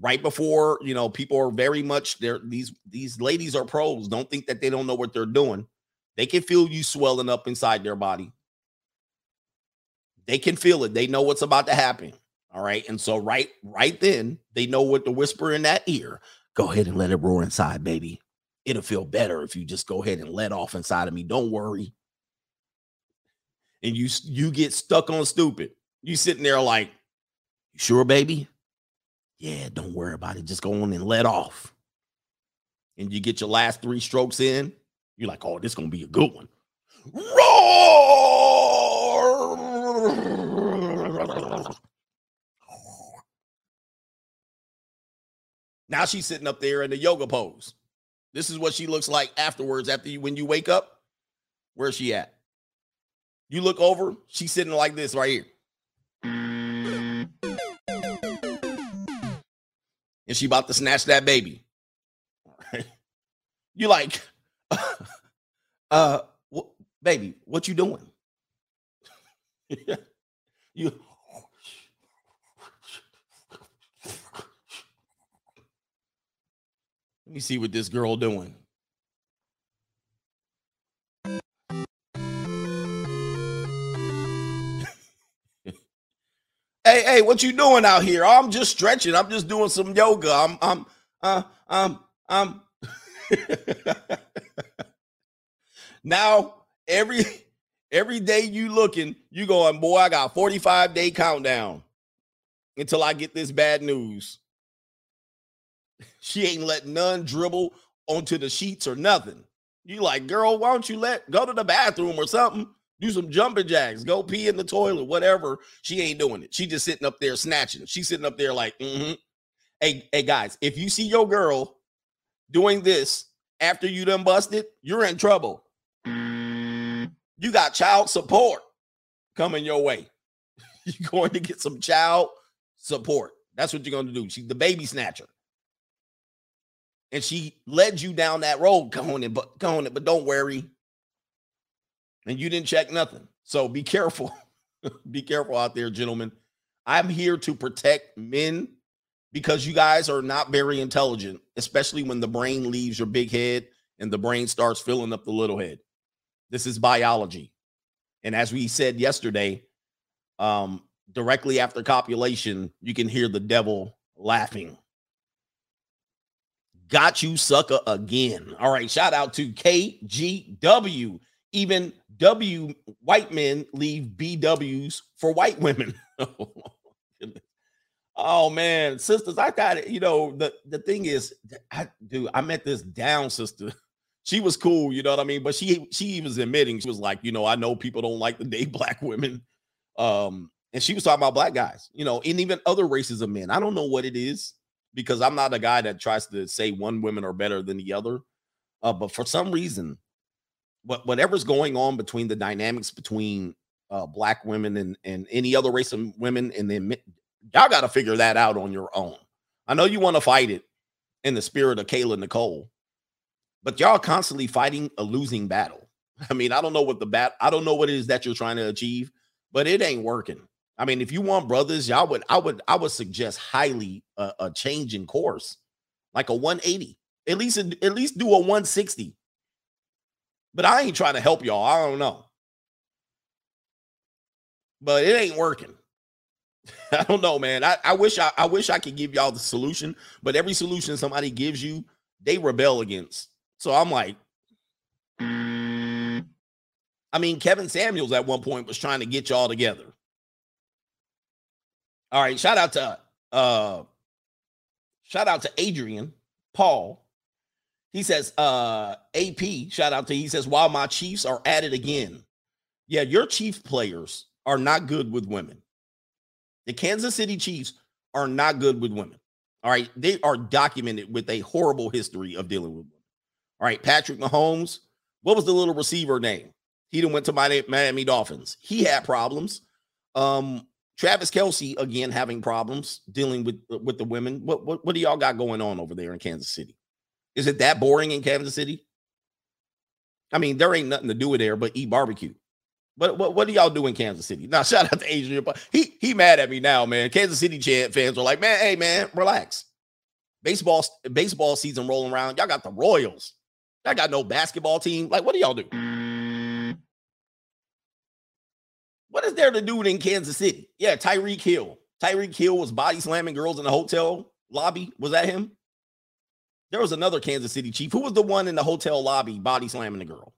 [SPEAKER 1] Right before you know, people are very much there. These these ladies are pros. Don't think that they don't know what they're doing. They can feel you swelling up inside their body. They can feel it. They know what's about to happen. All right, and so right right then, they know what to whisper in that ear. Go ahead and let it roar inside, baby it'll feel better if you just go ahead and let off inside of me. Don't worry. And you you get stuck on stupid. You sitting there like, you sure, baby? Yeah, don't worry about it. Just go on and let off. And you get your last three strokes in. You're like, oh, this is gonna be a good one. Roar! Now she's sitting up there in the yoga pose. This is what she looks like afterwards. After you, when you wake up, where's she at? You look over, she's sitting like this right here. And she about to snatch that baby. You like, uh, baby, what you doing? you Let me see what this girl doing. Hey, hey, what you doing out here? I'm just stretching. I'm just doing some yoga. I'm, I'm, uh, um, um. now every every day you looking, you going, boy, I got 45 day countdown until I get this bad news. She ain't letting none dribble onto the sheets or nothing. You like, girl, why don't you let go to the bathroom or something? Do some jumping jacks, go pee in the toilet, whatever. She ain't doing it. She just sitting up there snatching. She's sitting up there like, mm-hmm. Hey, hey, guys, if you see your girl doing this after you done busted, you're in trouble. You got child support coming your way. You're going to get some child support. That's what you're going to do. She's the baby snatcher and she led you down that road it, but it, but don't worry. And you didn't check nothing. So be careful. be careful out there, gentlemen. I'm here to protect men because you guys are not very intelligent, especially when the brain leaves your big head and the brain starts filling up the little head. This is biology. And as we said yesterday, um, directly after copulation, you can hear the devil laughing. Got you, sucker, again. All right. Shout out to KGW. Even W white men leave BWs for white women. oh man, sisters, I got it. You know, the, the thing is, I do I met this down sister. She was cool, you know what I mean? But she she was admitting, she was like, you know, I know people don't like to date black women. Um, and she was talking about black guys, you know, and even other races of men. I don't know what it is because I'm not a guy that tries to say one women are better than the other. Uh, but for some reason, what whatever's going on between the dynamics between uh, black women and and any other race of women, and then y'all got to figure that out on your own. I know you want to fight it in the spirit of Kayla Nicole, but y'all constantly fighting a losing battle. I mean, I don't know what the bat, I don't know what it is that you're trying to achieve, but it ain't working. I mean, if you want brothers, y'all would I would I would suggest highly a, a change in course, like a 180. At least at least do a 160. But I ain't trying to help y'all. I don't know. but it ain't working. I don't know, man. I, I wish I, I wish I could give y'all the solution, but every solution somebody gives you, they rebel against. So I'm like, I mean, Kevin Samuels at one point was trying to get y'all together. All right, shout out to uh shout out to Adrian Paul. He says, uh AP, shout out to he says, while my Chiefs are at it again. Yeah, your Chief players are not good with women. The Kansas City Chiefs are not good with women. All right. They are documented with a horrible history of dealing with women. All right. Patrick Mahomes, what was the little receiver name? He didn't went to Miami Dolphins. He had problems. Um, Travis Kelce again having problems dealing with with the women. What, what what do y'all got going on over there in Kansas City? Is it that boring in Kansas City? I mean, there ain't nothing to do with there but eat barbecue. But what, what do y'all do in Kansas City? Now, shout out to Adrian. He he mad at me now, man. Kansas City fans are like, man, hey man, relax. Baseball baseball season rolling around. Y'all got the Royals. Y'all got no basketball team. Like, what do y'all do? What is there to do in Kansas City? Yeah, Tyreek Hill. Tyreek Hill was body slamming girls in the hotel lobby. Was that him? There was another Kansas City chief. Who was the one in the hotel lobby body slamming the girl?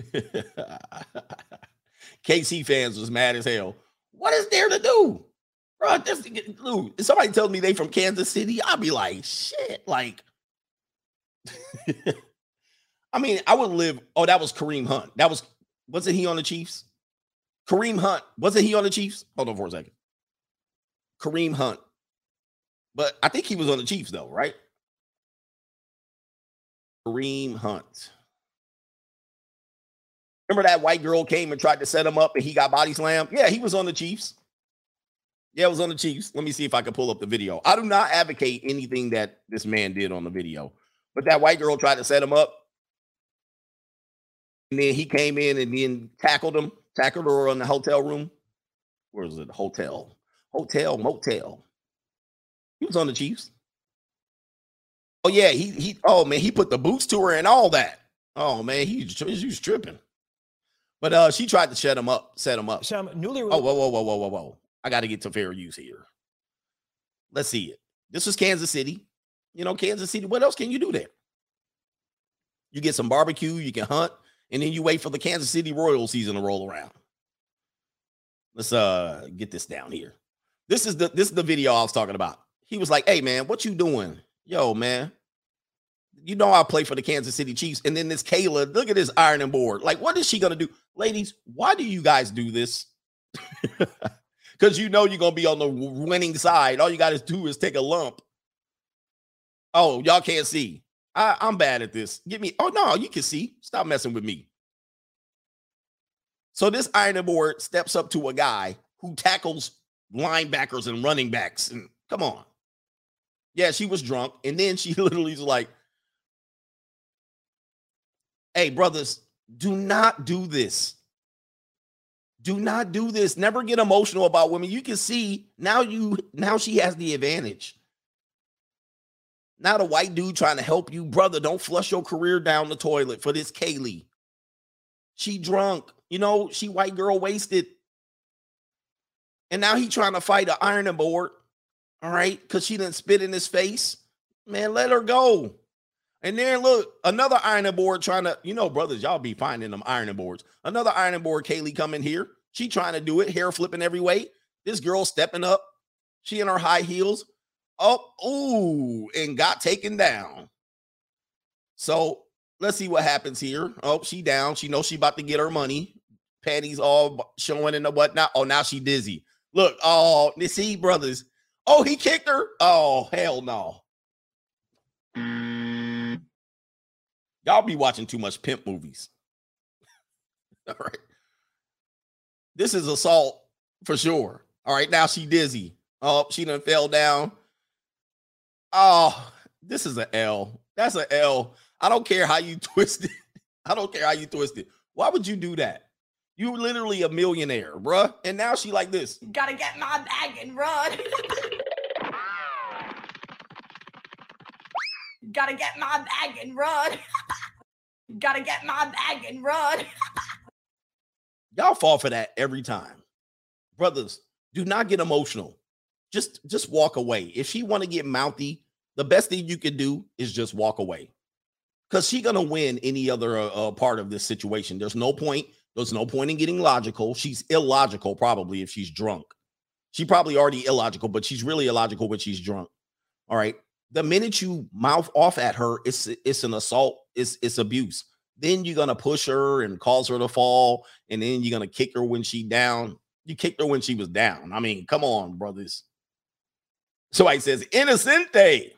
[SPEAKER 1] KC fans was mad as hell. What is there to do? Bro, this, dude, if somebody tells me they from Kansas City, I'll be like, shit. Like, I mean, I would live. Oh, that was Kareem Hunt. That was, wasn't he on the Chiefs? Kareem Hunt, wasn't he on the Chiefs? Hold on for a second. Kareem Hunt. But I think he was on the Chiefs, though, right? Kareem Hunt. Remember that white girl came and tried to set him up and he got body slammed? Yeah, he was on the Chiefs. Yeah, it was on the Chiefs. Let me see if I can pull up the video. I do not advocate anything that this man did on the video, but that white girl tried to set him up. And then he came in and then tackled him, tackled her in the hotel room. Where is it? Hotel, hotel, motel. He was on the Chiefs. Oh yeah, he he. Oh man, he put the boots to her and all that. Oh man, he, he was tripping. But uh, she tried to set him up, set him up.
[SPEAKER 12] Some newly.
[SPEAKER 1] Oh, whoa, whoa, whoa, whoa, whoa, whoa! I got to get to fair use here. Let's see it. This was Kansas City. You know, Kansas City. What else can you do there? You get some barbecue, you can hunt, and then you wait for the Kansas City Royal season to roll around. Let's uh get this down here. This is the this is the video I was talking about. He was like, "Hey man, what you doing? Yo, man, you know I play for the Kansas City Chiefs. And then this Kayla, look at this ironing board. Like, what is she gonna do? Ladies, why do you guys do this? Because you know you're gonna be on the winning side. All you gotta do is take a lump. Oh, y'all can't see. I, I'm bad at this. Get me. Oh no, you can see. Stop messing with me. So this ironing board steps up to a guy who tackles linebackers and running backs. And come on. Yeah, she was drunk. And then she literally was like, Hey, brothers, do not do this. Do not do this. Never get emotional about women. You can see now you now she has the advantage. Now the white dude trying to help you, brother. Don't flush your career down the toilet for this Kaylee. She drunk, you know, she white girl wasted. And now he trying to fight an ironing board. All right, because she didn't spit in his face. Man, let her go. And then look, another ironing board trying to, you know, brothers, y'all be finding them ironing boards. Another ironing board, Kaylee coming here. She trying to do it, hair flipping every way. This girl stepping up. She in her high heels. Oh, ooh, and got taken down. So let's see what happens here. Oh, she down. She knows she about to get her money. Panties all showing in the whatnot. Oh, now she dizzy. Look, oh, see, brothers. Oh, he kicked her. Oh, hell no. Y'all be watching too much pimp movies. All right. This is assault for sure. All right. Now she dizzy. Oh, she done fell down. Oh, this is an L. That's an L. I don't care how you twist it. I don't care how you twist it. Why would you do that? You literally a millionaire, bruh. And now she like this.
[SPEAKER 13] Gotta get my bag and run. Gotta get my bag and run. Gotta get my bag and run.
[SPEAKER 1] Y'all fall for that every time. Brothers, do not get emotional. Just just walk away. If she want to get mouthy, the best thing you can do is just walk away. Cuz she going to win any other uh, uh, part of this situation. There's no point there's no point in getting logical. She's illogical probably if she's drunk. She probably already illogical, but she's really illogical when she's drunk. All right. The minute you mouth off at her, it's it's an assault, it's it's abuse. Then you're gonna push her and cause her to fall, and then you're gonna kick her when she down. You kicked her when she was down. I mean, come on, brothers. Somebody says innocente.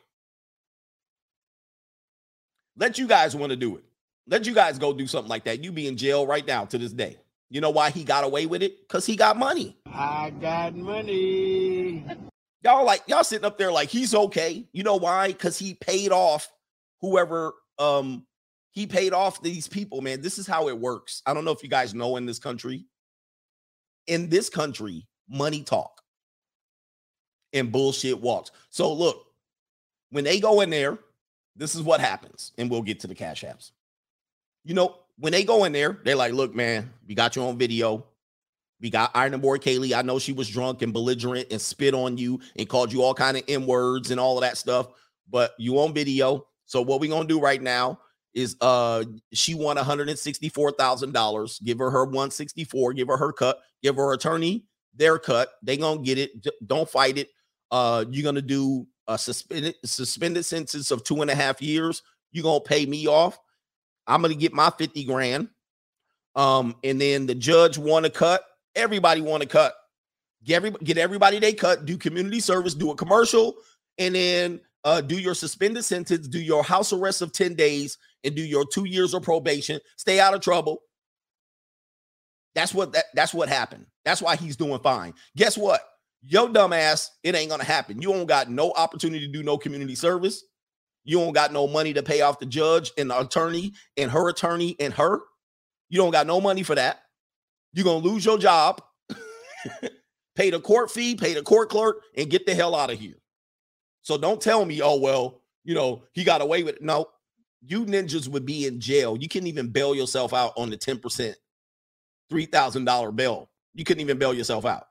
[SPEAKER 1] Let you guys want to do it. Let you guys go do something like that. You be in jail right now to this day. You know why he got away with it? Because he got money.
[SPEAKER 3] I got money.
[SPEAKER 1] Y'all like y'all sitting up there like he's okay. You know why? Because he paid off whoever um he paid off these people, man. This is how it works. I don't know if you guys know in this country. In this country, money talk and bullshit walks. So look, when they go in there, this is what happens, and we'll get to the cash apps. You know, when they go in there, they're like, look, man, we got you on video. We got Iron Boy Kaylee. I know she was drunk and belligerent and spit on you and called you all kind of N words and all of that stuff, but you on video. So what we gonna do right now is uh she won $164,000. Give her her 164, give her her cut, give her attorney their cut. They gonna get it. Don't fight it. Uh you're gonna do a suspended suspended sentence of two and a half years. You're gonna pay me off. I'm gonna get my 50 grand. Um, and then the judge want to cut. Everybody want to cut. Get every, get everybody they cut. Do community service. Do a commercial, and then uh, do your suspended sentence. Do your house arrest of 10 days, and do your two years of probation. Stay out of trouble. That's what that, that's what happened. That's why he's doing fine. Guess what? Yo, dumbass, it ain't gonna happen. You don't got no opportunity to do no community service. You don't got no money to pay off the judge and the attorney and her attorney and her. You don't got no money for that. You're gonna lose your job, pay the court fee, pay the court clerk, and get the hell out of here. So don't tell me, oh well, you know, he got away with it. No, you ninjas would be in jail. You couldn't even bail yourself out on the 10%, $3,000 bail. You couldn't even bail yourself out.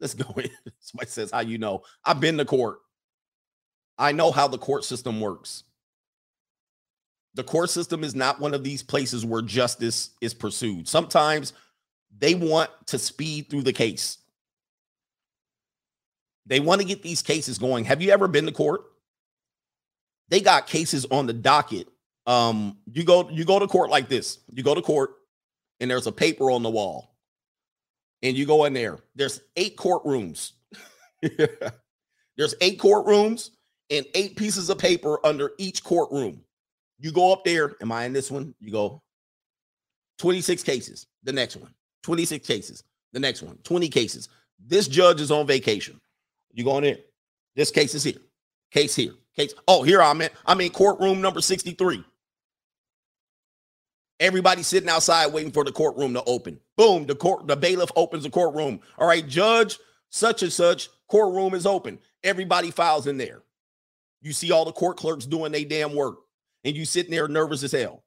[SPEAKER 1] Let's go in. Somebody says, How you know? I've been to court. I know how the court system works. The court system is not one of these places where justice is pursued. Sometimes they want to speed through the case. They want to get these cases going. Have you ever been to court? They got cases on the docket. Um, you go you go to court like this. You go to court and there's a paper on the wall. And you go in there. There's eight courtrooms. there's eight courtrooms and eight pieces of paper under each courtroom. You go up there. Am I in this one? You go 26 cases. The next one, 26 cases. The next one, 20 cases. This judge is on vacation. You going in. This case is here. Case here. Case. Oh, here I'm in. I'm in courtroom number 63. Everybody sitting outside waiting for the courtroom to open. Boom, the court, the bailiff opens the courtroom. All right, judge, such and such, courtroom is open. Everybody files in there. You see all the court clerks doing their damn work, and you sitting there nervous as hell.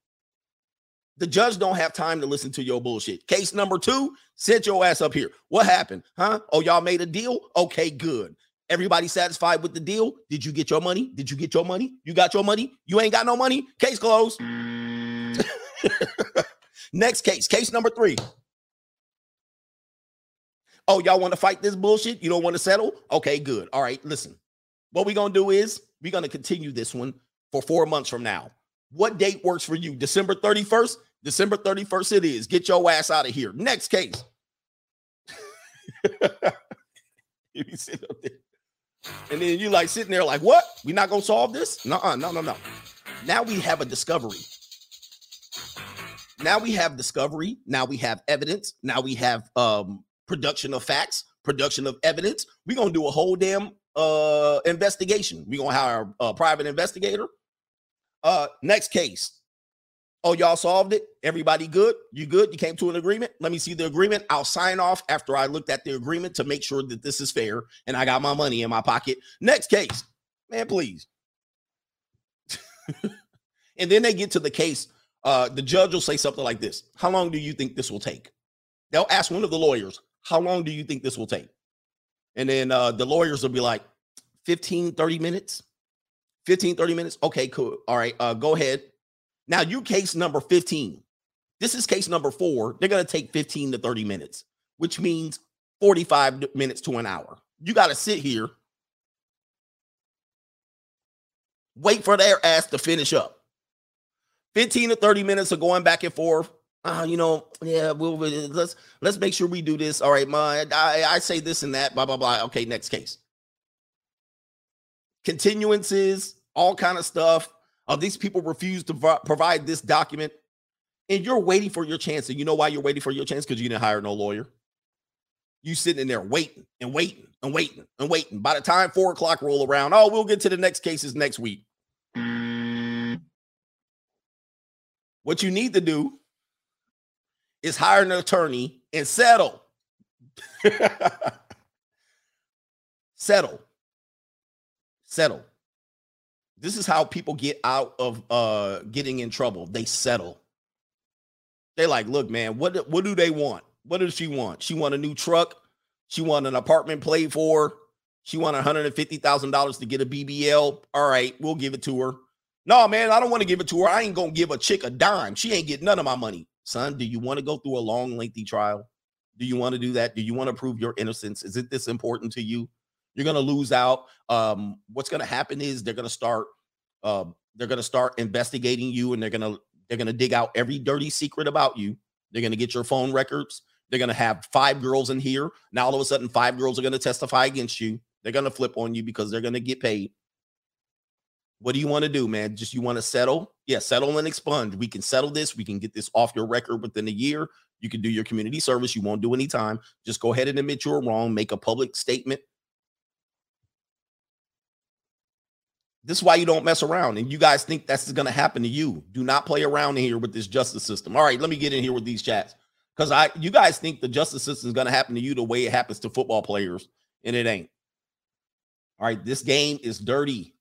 [SPEAKER 1] The judge don't have time to listen to your bullshit. Case number two, sit your ass up here. What happened? Huh? Oh, y'all made a deal? Okay, good. Everybody satisfied with the deal? Did you get your money? Did you get your money? You got your money? You ain't got no money? Case closed. Next case, case number three. Oh, y'all want to fight this bullshit? You don't want to settle? Okay, good. All right, listen. What we're gonna do is we're gonna continue this one for four months from now. What date works for you? December 31st? December 31st it is. Get your ass out of here. Next case. you up there. And then you like sitting there like, what? We not gonna solve this? No, no, no, no. Now we have a discovery. Now we have discovery. Now we have evidence. Now we have um production of facts, production of evidence. We're gonna do a whole damn uh investigation. We're gonna hire a private investigator. Uh next case. Oh, y'all solved it. Everybody good? You good? You came to an agreement? Let me see the agreement. I'll sign off after I looked at the agreement to make sure that this is fair and I got my money in my pocket. Next case. Man, please. and then they get to the case. Uh, the judge will say something like this How long do you think this will take? They'll ask one of the lawyers, How long do you think this will take? And then uh, the lawyers will be like, 15, 30 minutes. 15, 30 minutes. Okay, cool. All right, uh, go ahead. Now, you case number 15. This is case number four. They're going to take 15 to 30 minutes, which means 45 minutes to an hour. You got to sit here, wait for their ass to finish up. 15 to 30 minutes of going back and forth. Uh, you know, yeah, we'll let's let's make sure we do this. All right, my I, I say this and that, blah blah blah. Okay, next case. Continuances, all kind of stuff. Uh, these people refuse to pro- provide this document, and you're waiting for your chance. And you know why you're waiting for your chance? Because you didn't hire no lawyer. You sitting in there waiting and waiting and waiting and waiting. By the time four o'clock roll around, oh, we'll get to the next cases next week. What you need to do is hire an attorney and settle. settle. Settle. This is how people get out of uh getting in trouble. They settle. They like, look, man, what what do they want? What does she want? She want a new truck. She want an apartment paid for. She want $150,000 to get a BBL. All right, we'll give it to her. No, man, I don't want to give it to her. I ain't gonna give a chick a dime. She ain't getting none of my money. Son, do you want to go through a long, lengthy trial? Do you want to do that? Do you want to prove your innocence? Is it this important to you? You're gonna lose out. Um, what's gonna happen is they're gonna start um, they're gonna start investigating you and they're gonna they're gonna dig out every dirty secret about you. They're gonna get your phone records. They're gonna have five girls in here. Now all of a sudden, five girls are gonna testify against you. They're gonna flip on you because they're gonna get paid. What do you want to do, man? Just you want to settle? Yeah, settle and expunge. We can settle this. We can get this off your record within a year. You can do your community service. You won't do any time. Just go ahead and admit you're wrong. Make a public statement. This is why you don't mess around. And you guys think that's going to happen to you. Do not play around here with this justice system. All right, let me get in here with these chats. Because I you guys think the justice system is going to happen to you the way it happens to football players, and it ain't. All right, this game is dirty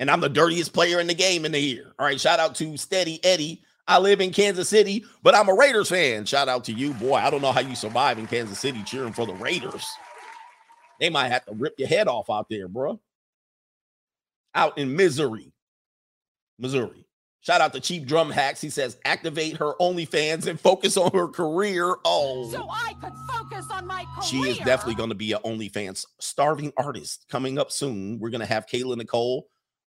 [SPEAKER 1] and I'm the dirtiest player in the game in the year. All right, shout out to Steady Eddie. I live in Kansas City, but I'm a Raiders fan. Shout out to you, boy. I don't know how you survive in Kansas City cheering for the Raiders. They might have to rip your head off out there, bro. Out in Missouri, Missouri. Shout out to Cheap Drum Hacks. He says, activate her OnlyFans and focus on her career. Oh,
[SPEAKER 13] So I could focus on my career.
[SPEAKER 1] she is definitely going to be an OnlyFans starving artist coming up soon. We're going to have Kayla Nicole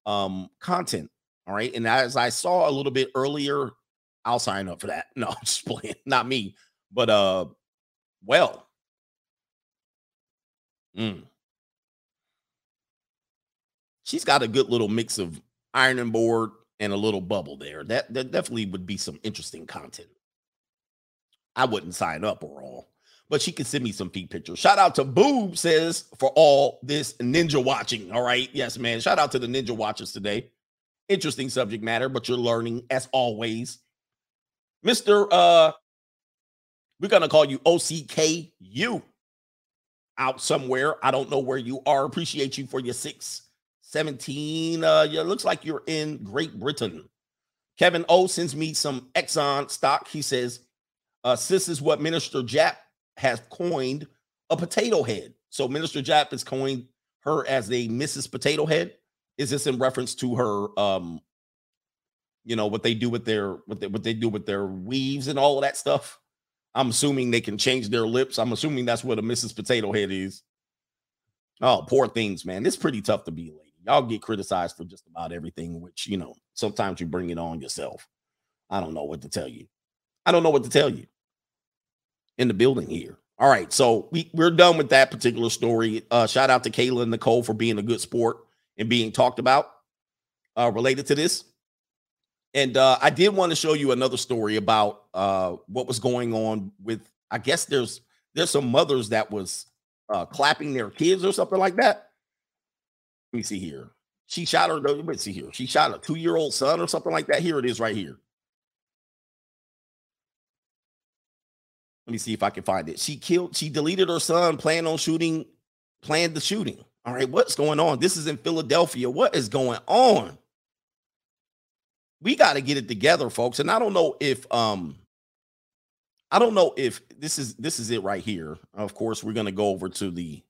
[SPEAKER 1] um content. All right. And as I saw a little bit earlier, I'll sign up for that. No, just playing, not me, but uh well. Mm. She's got a good little mix of ironing board and a little bubble there. That that definitely would be some interesting content. I wouldn't sign up or all, but she can send me some feet pictures. Shout out to Boob says for all this ninja watching. All right. Yes, man. Shout out to the ninja watchers today. Interesting subject matter, but you're learning as always. Mr. Uh, we're gonna call you OCKU out somewhere. I don't know where you are. Appreciate you for your 617. Uh, yeah, looks like you're in Great Britain. Kevin O sends me some Exxon stock. He says, uh, sis is what Minister Jap has coined a potato head. So Minister Jap has coined her as a Mrs. Potato Head. Is this in reference to her um you know what they do with their what they, what they do with their weaves and all of that stuff? I'm assuming they can change their lips. I'm assuming that's what a Mrs. Potato Head is. Oh, poor things, man. It's pretty tough to be lady. Y'all get criticized for just about everything, which you know, sometimes you bring it on yourself. I don't know what to tell you. I don't know what to tell you in the building here. All right, so we, we're done with that particular story. Uh, shout out to Kayla and Nicole for being a good sport and being talked about uh, related to this. And uh, I did want to show you another story about uh, what was going on with. I guess there's there's some mothers that was uh, clapping their kids or something like that. Let me see here. She shot her. Let me see here. She shot a two year old son or something like that. Here it is, right here. Let me see if I can find it. She killed. She deleted her son. Planned on shooting. Planned the shooting. All right, what's going on? This is in Philadelphia. What is going on? we got to get it together, folks. And I don't know if um I don't know if this is this is it right here. Of course, we're gonna go over to the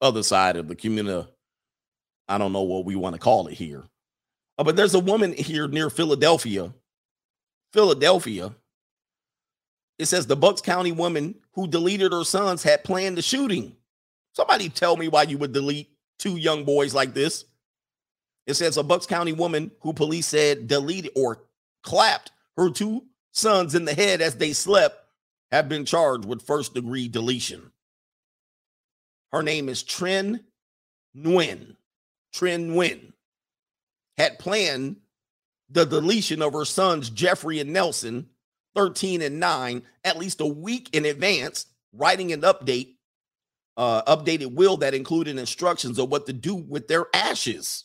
[SPEAKER 1] other side of the community. I don't know what we want to call it here. Uh, but there's a woman here near Philadelphia. Philadelphia. It says the Bucks County woman who deleted her sons had planned the shooting. Somebody tell me why you would delete two young boys like this. It says a Bucks County woman who police said deleted or clapped her two sons in the head as they slept have been charged with first degree deletion. Her name is Trin Nguyen. Trin Nguyen had planned the deletion of her sons, Jeffrey and Nelson, 13 and 9, at least a week in advance, writing an update, uh, updated will that included instructions of what to do with their ashes.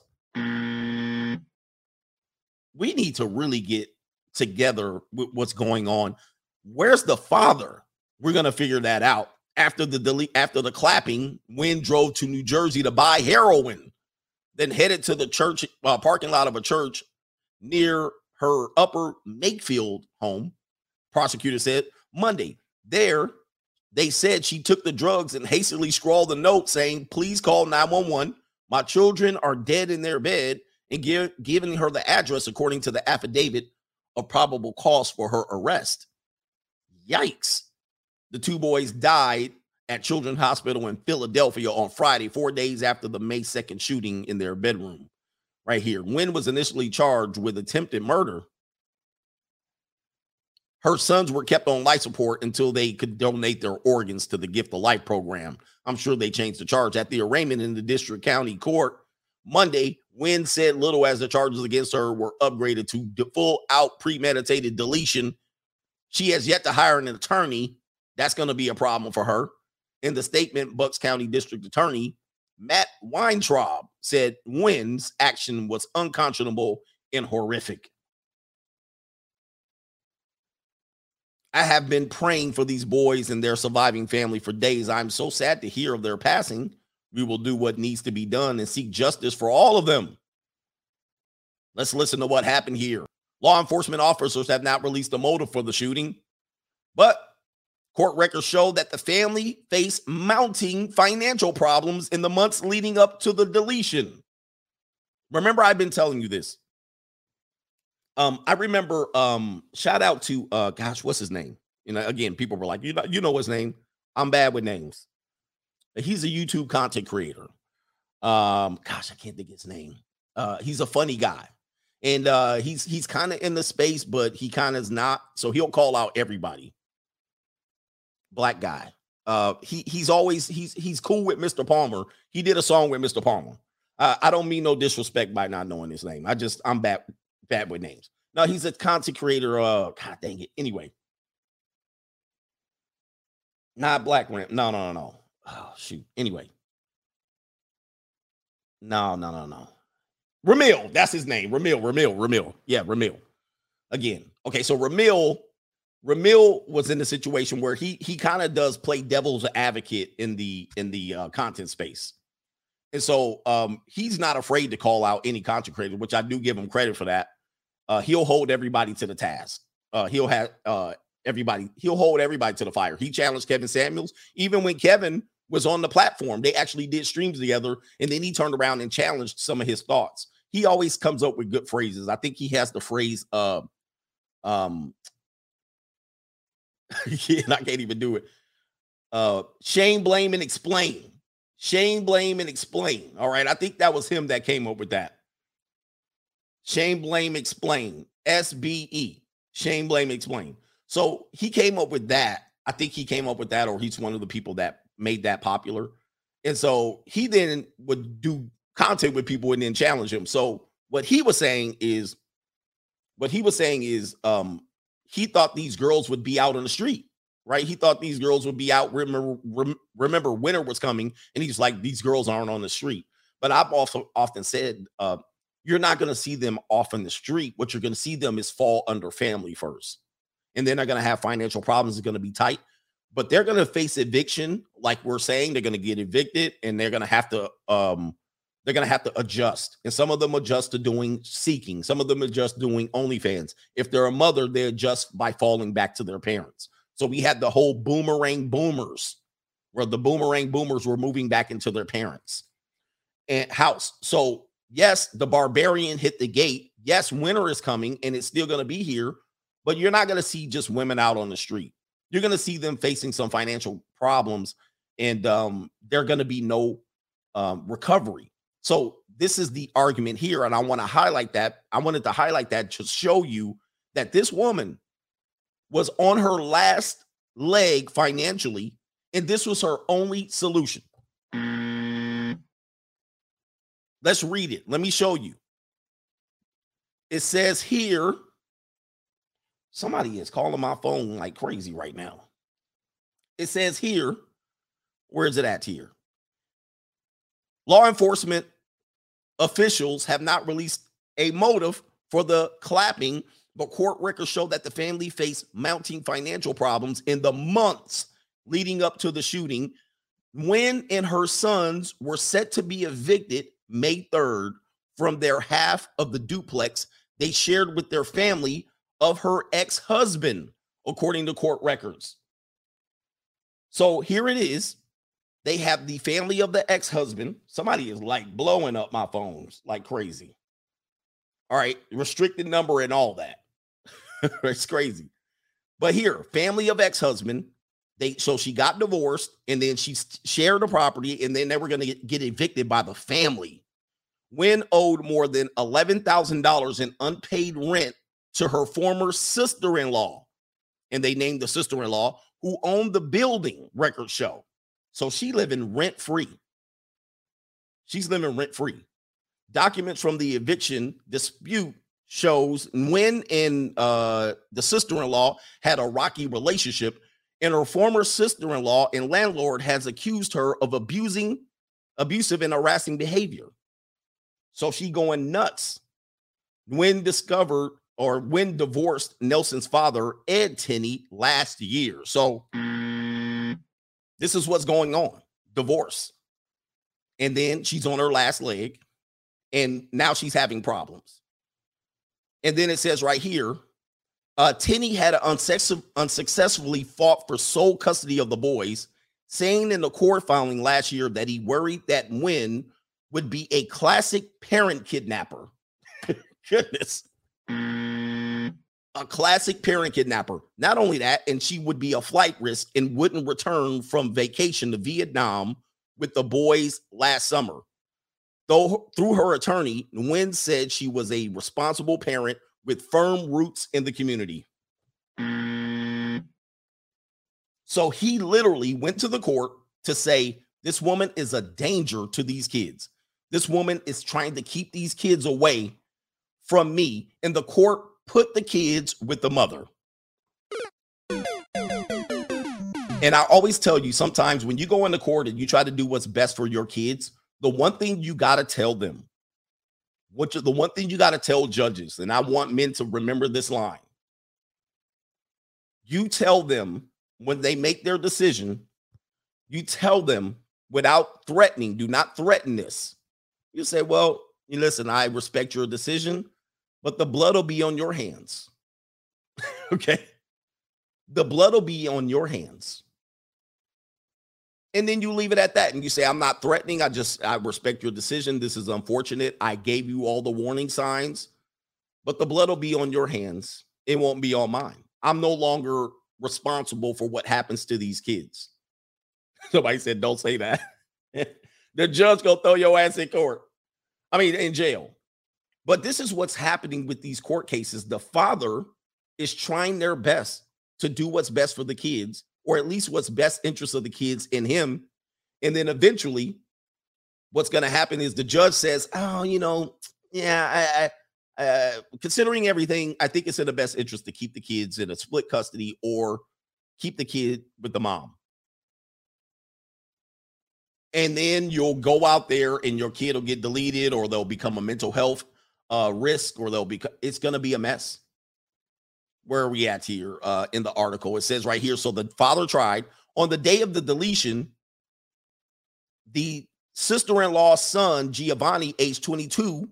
[SPEAKER 1] We need to really get together with what's going on. Where's the father? We're gonna figure that out after the delete after the clapping. Nguyen drove to New Jersey to buy heroin, then headed to the church uh, parking lot of a church near her Upper Makefield home. Prosecutor said Monday. There, they said she took the drugs and hastily scrawled a note saying, "Please call 911. My children are dead in their bed," and give, giving her the address according to the affidavit of probable cause for her arrest. Yikes. The two boys died at Children's Hospital in Philadelphia on Friday, four days after the May 2nd shooting in their bedroom. Right here. Nguyen was initially charged with attempted murder. Her sons were kept on life support until they could donate their organs to the Gift of Life program. I'm sure they changed the charge at the arraignment in the district county court Monday. Nguyen said little as the charges against her were upgraded to full out premeditated deletion. She has yet to hire an attorney. That's going to be a problem for her. In the statement, Bucks County District Attorney Matt Weintraub said Nguyen's action was unconscionable and horrific. I have been praying for these boys and their surviving family for days. I'm so sad to hear of their passing. We will do what needs to be done and seek justice for all of them. Let's listen to what happened here. Law enforcement officers have not released a motive for the shooting, but court records show that the family faced mounting financial problems in the months leading up to the deletion. Remember, I've been telling you this. Um, I remember um, shout out to uh gosh, what's his name? You know, again, people were like, you know, you know his name. I'm bad with names. He's a YouTube content creator. Um, gosh, I can't think his name. Uh, he's a funny guy. And uh he's he's kind of in the space, but he kind of is not. So he'll call out everybody. Black guy. Uh he he's always he's he's cool with Mr. Palmer. He did a song with Mr. Palmer. Uh, I don't mean no disrespect by not knowing his name. I just I'm bad bad with names. No, he's a content creator. Uh, God dang it. Anyway, not Black Ramp. No, no, no, no. Oh shoot. Anyway, no, no, no, no. Ramil, that's his name. Ramil, Ramil, Ramil. Yeah, Ramil. Again. Okay, so Ramil, Ramil was in a situation where he he kind of does play devil's advocate in the in the uh, content space. And so um he's not afraid to call out any content creator, which I do give him credit for that. Uh he'll hold everybody to the task. Uh he'll have uh everybody, he'll hold everybody to the fire. He challenged Kevin Samuels, even when Kevin was on the platform. They actually did streams together, and then he turned around and challenged some of his thoughts. He always comes up with good phrases. I think he has the phrase uh um yeah, I can't even do it. Uh shame, blame, and explain. Shame, blame, and explain. All right. I think that was him that came up with that. Shame, blame, explain. SBE. Shame, blame, explain. So he came up with that. I think he came up with that, or he's one of the people that made that popular. And so he then would do content with people and then challenge him. So what he was saying is, what he was saying is, um, he thought these girls would be out on the street, right? He thought these girls would be out. Remember, rem, remember, winter was coming, and he's like, these girls aren't on the street. But I've also often said, uh, you're not going to see them off in the street. What you're going to see them is fall under family first, and then they're going to have financial problems. It's going to be tight, but they're going to face eviction, like we're saying. They're going to get evicted, and they're going to have to um, they're going to have to adjust. And some of them adjust to doing seeking. Some of them adjust doing OnlyFans. If they're a mother, they adjust by falling back to their parents. So we had the whole boomerang boomers, where the boomerang boomers were moving back into their parents' and house. So yes, the barbarian hit the gate. Yes, winter is coming and it's still going to be here, but you're not going to see just women out on the street. You're going to see them facing some financial problems, and um, there going to be no um, recovery. So this is the argument here, and I want to highlight that. I wanted to highlight that to show you that this woman was on her last leg financially, and this was her only solution. Let's read it. Let me show you. It says here, somebody is calling my phone like crazy right now. It says here, where is it at here? Law enforcement officials have not released a motive for the clapping, but court records show that the family faced mounting financial problems in the months leading up to the shooting. Nguyen and her sons were set to be evicted May 3rd from their half of the duplex they shared with their family of her ex husband, according to court records. So here it is. They have the family of the ex husband. Somebody is like blowing up my phones like crazy. All right, restricted number and all that. it's crazy. But here, family of ex husband. They so she got divorced and then she shared the property and then they were going to get, evicted by the family. Nguyen owed more than $11,000 in unpaid rent to her former sister in law. And they named the sister in law who owned the building record show. So she living rent free. She's living rent free. Documents from the eviction dispute shows Nguyen and uh, the sister-in-law had a rocky relationship, and her former sister-in-law and landlord has accused her of abusing, abusive and harassing behavior. So she going nuts. When discovered or Nguyen divorced Nelson's father, Ed Tenney, last year. So this is what's going on divorce. And then she's on her last leg, and now she's having problems. And then it says right here uh, Tenney had unsuccess- unsuccessfully fought for sole custody of the boys, saying in the court filing last year that he worried that Nguyen would be a classic parent kidnapper. Goodness. A classic parent kidnapper. Not only that, and she would be a flight risk and wouldn't return from vacation to Vietnam with the boys last summer. Though through her attorney, Nguyen said she was a responsible parent with firm roots in the community. So he literally went to the court to say this woman is a danger to these kids. This woman is trying to keep these kids away from me, and the court put the kids with the mother. And I always tell you sometimes when you go into court and you try to do what's best for your kids, the one thing you got to tell them, what you, the one thing you got to tell judges, and I want men to remember this line. You tell them when they make their decision, you tell them without threatening, do not threaten this. You say, well, you listen, I respect your decision, but the blood will be on your hands. okay. The blood will be on your hands. And then you leave it at that and you say, I'm not threatening. I just, I respect your decision. This is unfortunate. I gave you all the warning signs, but the blood will be on your hands. It won't be on mine. I'm no longer responsible for what happens to these kids. Somebody said, don't say that. the judge gonna throw your ass in court. I mean, in jail. But this is what's happening with these court cases. The father is trying their best to do what's best for the kids, or at least what's best interest of the kids in him. And then eventually, what's going to happen is the judge says, "Oh, you know, yeah, I, I, uh, considering everything, I think it's in the best interest to keep the kids in a split custody or keep the kid with the mom." And then you'll go out there and your kid will get deleted, or they'll become a mental health uh, risk, or they'll be. It's going to be a mess where are we at here uh, in the article? It says right here. So the father tried on the day of the deletion. The sister-in-law's son, Giovanni, age 22,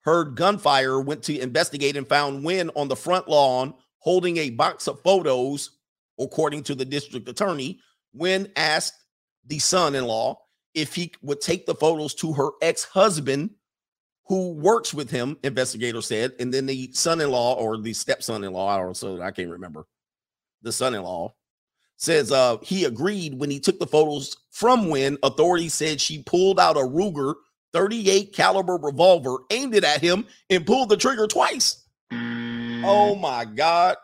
[SPEAKER 1] heard gunfire, went to investigate and found Nguyen on the front lawn holding a box of photos according to the district attorney, Nguyen asked the son in law if he would take the photos to her ex husband who works with him, investigator said. And then the son in law or the stepson in law, I don't know, so I can't remember, the son in law says uh, he agreed when he took the photos from Nguyen authorities said she pulled out a Ruger 38 caliber revolver, aimed it at him, and pulled the trigger twice. Oh my God.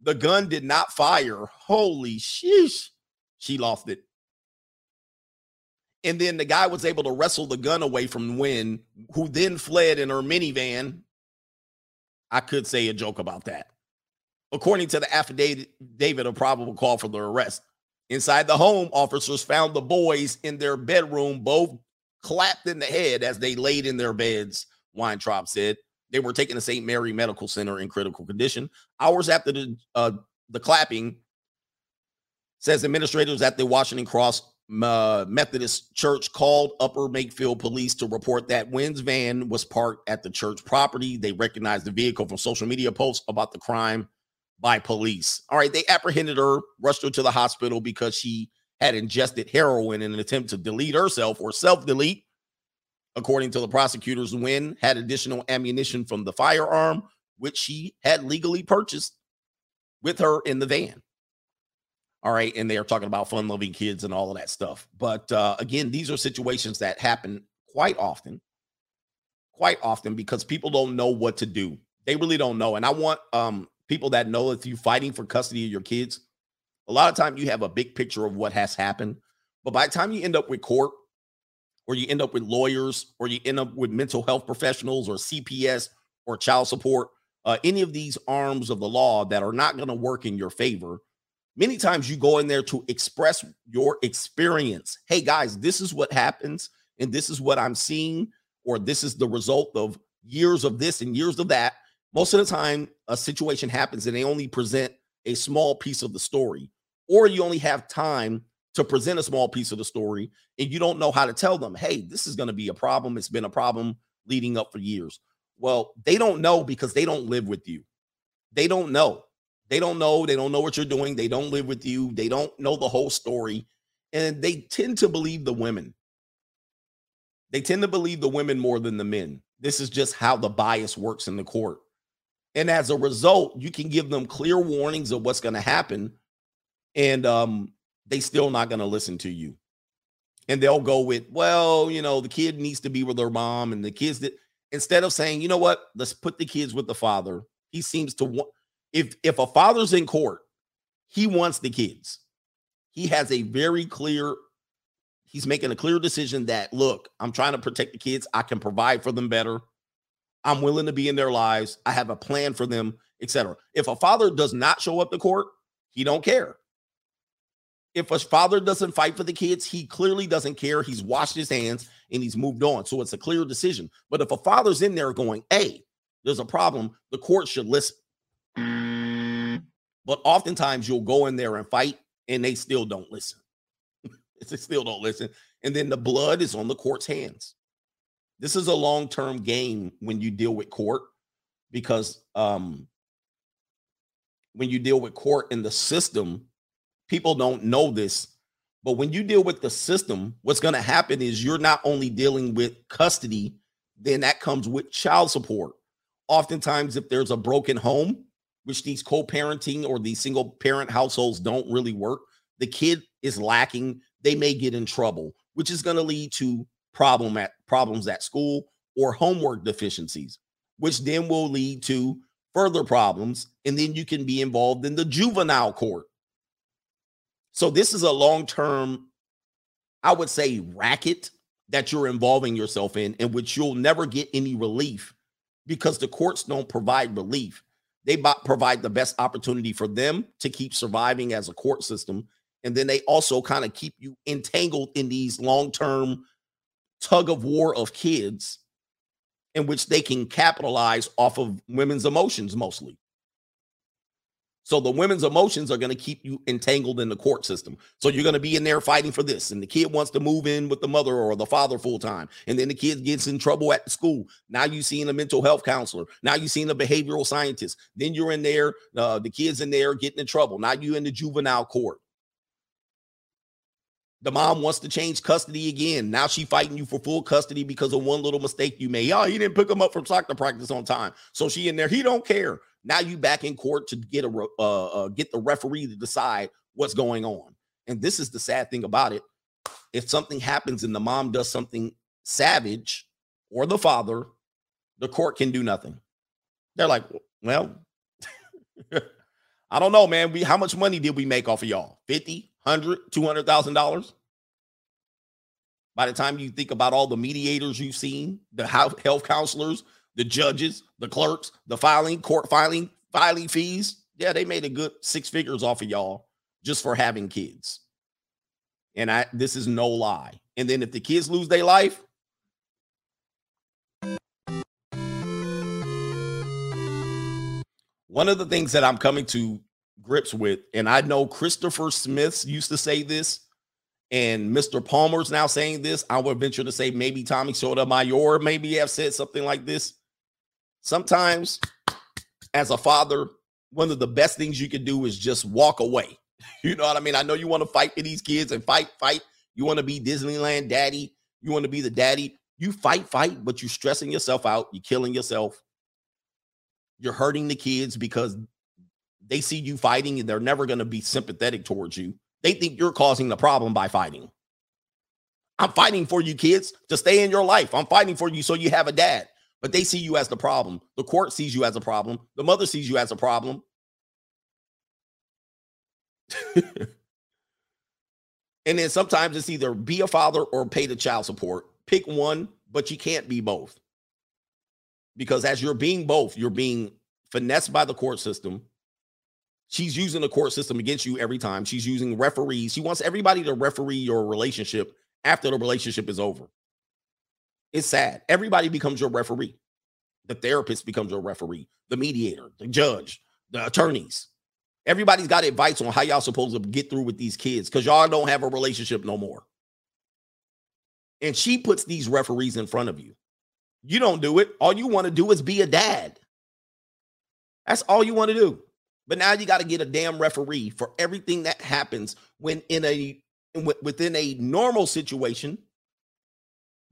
[SPEAKER 1] The gun did not fire. Holy sheesh. She lost it. And then the guy was able to wrestle the gun away from Nguyen, who then fled in her minivan. I could say a joke about that. According to the affidavit of probable call for the arrest, inside the home, officers found the boys in their bedroom, both clapped in the head as they laid in their beds, Weintraub said. They were taken to St. Mary Medical Center in critical condition. Hours after the uh, the clapping, says administrators at the Washington Cross uh, Methodist Church called Upper Makefield police to report that Nguyen's van was parked at the church property. They recognized the vehicle from social media posts about the crime by police. All right, they apprehended her, rushed her to the hospital because she had ingested heroin in an attempt to delete herself or self delete. According to the prosecutors, Nguyen had additional ammunition from the firearm, which she had legally purchased with her in the van. All right. And they are talking about fun loving kids and all of that stuff. But uh, again, these are situations that happen quite often, quite often because people don't know what to do. They really don't know. And I want um, people that know if you're fighting for custody of your kids, a lot of time you have a big picture of what has happened. But by the time you end up with court, or you end up with lawyers, or you end up with mental health professionals, or CPS, or child support, uh, any of these arms of the law that are not going to work in your favor, many times you go in there to express your experience. Hey, guys, this is what happens, and this is what I'm seeing, or this is the result of years of this and years of that. Most of the time, a situation happens and they only present a small piece of the story or you only have time to present a small piece of the story and you don't know how to tell them, hey, this is going to be a problem. It's been a problem leading up for years. Well, they don't know because they don't live with you. They don't know. They don't know. They don't know what you're doing. They don't live with you. They don't know the whole story. And they tend to believe the women. They tend to believe the women more than the men. This is just how the bias works in the court. And as a result, you can give them clear warnings of what's going to happen and um, they still not going to listen to you. And they'll go with, well, you know, the kid needs to be with their mom, and the kids that instead of saying, you know what, let's put the kids with the father. He seems to want if if a father's in court, he wants the kids. He has a very clear he's making a clear decision that look, I'm trying to protect the kids. I can provide for them better. I'm willing to be in their lives. I have a plan for them, etc. If a father does not show up to court, he don't care. If a father doesn't fight for the kids, he clearly doesn't care. He's washed his hands and he's moved on. So it's a clear decision. But if a father's in there going, hey, there's a problem, the court should listen. But oftentimes you'll go in there and fight and they still don't listen. they still don't listen. And then the blood is on the court's hands. This is a long term game when you deal with court because um, when you deal with court in the system, people don't know this, but when you deal with the system, what's going to happen is you're not only dealing with custody, then that comes with child support. Oftentimes, if there's a broken home, which these co parenting or these single parent households don't really work, the kid is lacking. They may get in trouble, which is going to lead to problem at problems at school or homework deficiencies, which then will lead to further problems. And then you can be involved in the juvenile court so this is a long term, I would say, racket that you're involving yourself in, in which you'll never get any relief because the courts don't provide relief. They provide the best opportunity for them to keep surviving as a court system. And then they also kind of keep you entangled in these long term tug of war of kids in which they can capitalize off of women's emotions mostly. So the women's emotions are going to keep you entangled in the court system. So you're going to be in there fighting for this, and the kid wants to move in with the mother or the father full time, and then the kid gets in trouble at school. Now you seeing a mental health counselor. Now you seeing a behavioral scientist. Then you're in there, uh, the kids in there getting in trouble. Now you in the juvenile court. The mom wants to change custody again. Now she fighting you for full custody because of one little mistake you made. Oh, he didn't pick him up from soccer practice on time. So she in there. He don't care. Now you back in court to get a uh, uh, get the referee to decide what's going on. And this is the sad thing about it. If something happens and the mom does something savage or the father, the court can do nothing. They're like, well, I don't know, man. We how much money did we make off of y'all? 50, 100, 200,000 dollars? By the time you think about all the mediators you've seen, the health counselors, the judges, the clerks, the filing, court filing, filing fees, yeah, they made a good six figures off of y'all just for having kids. And I this is no lie. And then if the kids lose their life, one of the things that I'm coming to grips with, and I know Christopher Smith used to say this, and Mr. Palmer's now saying this. I would venture to say maybe Tommy Sotomayor maybe have said something like this. Sometimes, as a father, one of the best things you can do is just walk away. You know what I mean? I know you want to fight for these kids and fight, fight. You want to be Disneyland daddy. You want to be the daddy. You fight, fight, but you're stressing yourself out. You're killing yourself. You're hurting the kids because they see you fighting and they're never going to be sympathetic towards you. They think you're causing the problem by fighting. I'm fighting for you, kids, to stay in your life. I'm fighting for you so you have a dad. But they see you as the problem. The court sees you as a problem. The mother sees you as a problem. and then sometimes it's either be a father or pay the child support. Pick one, but you can't be both. Because as you're being both, you're being finessed by the court system. She's using the court system against you every time. She's using referees. She wants everybody to referee your relationship after the relationship is over. It's sad. Everybody becomes your referee. The therapist becomes your referee, the mediator, the judge, the attorneys. Everybody's got advice on how y'all supposed to get through with these kids because y'all don't have a relationship no more. And she puts these referees in front of you. You don't do it. All you want to do is be a dad. That's all you want to do. But now you got to get a damn referee for everything that happens when in a within a normal situation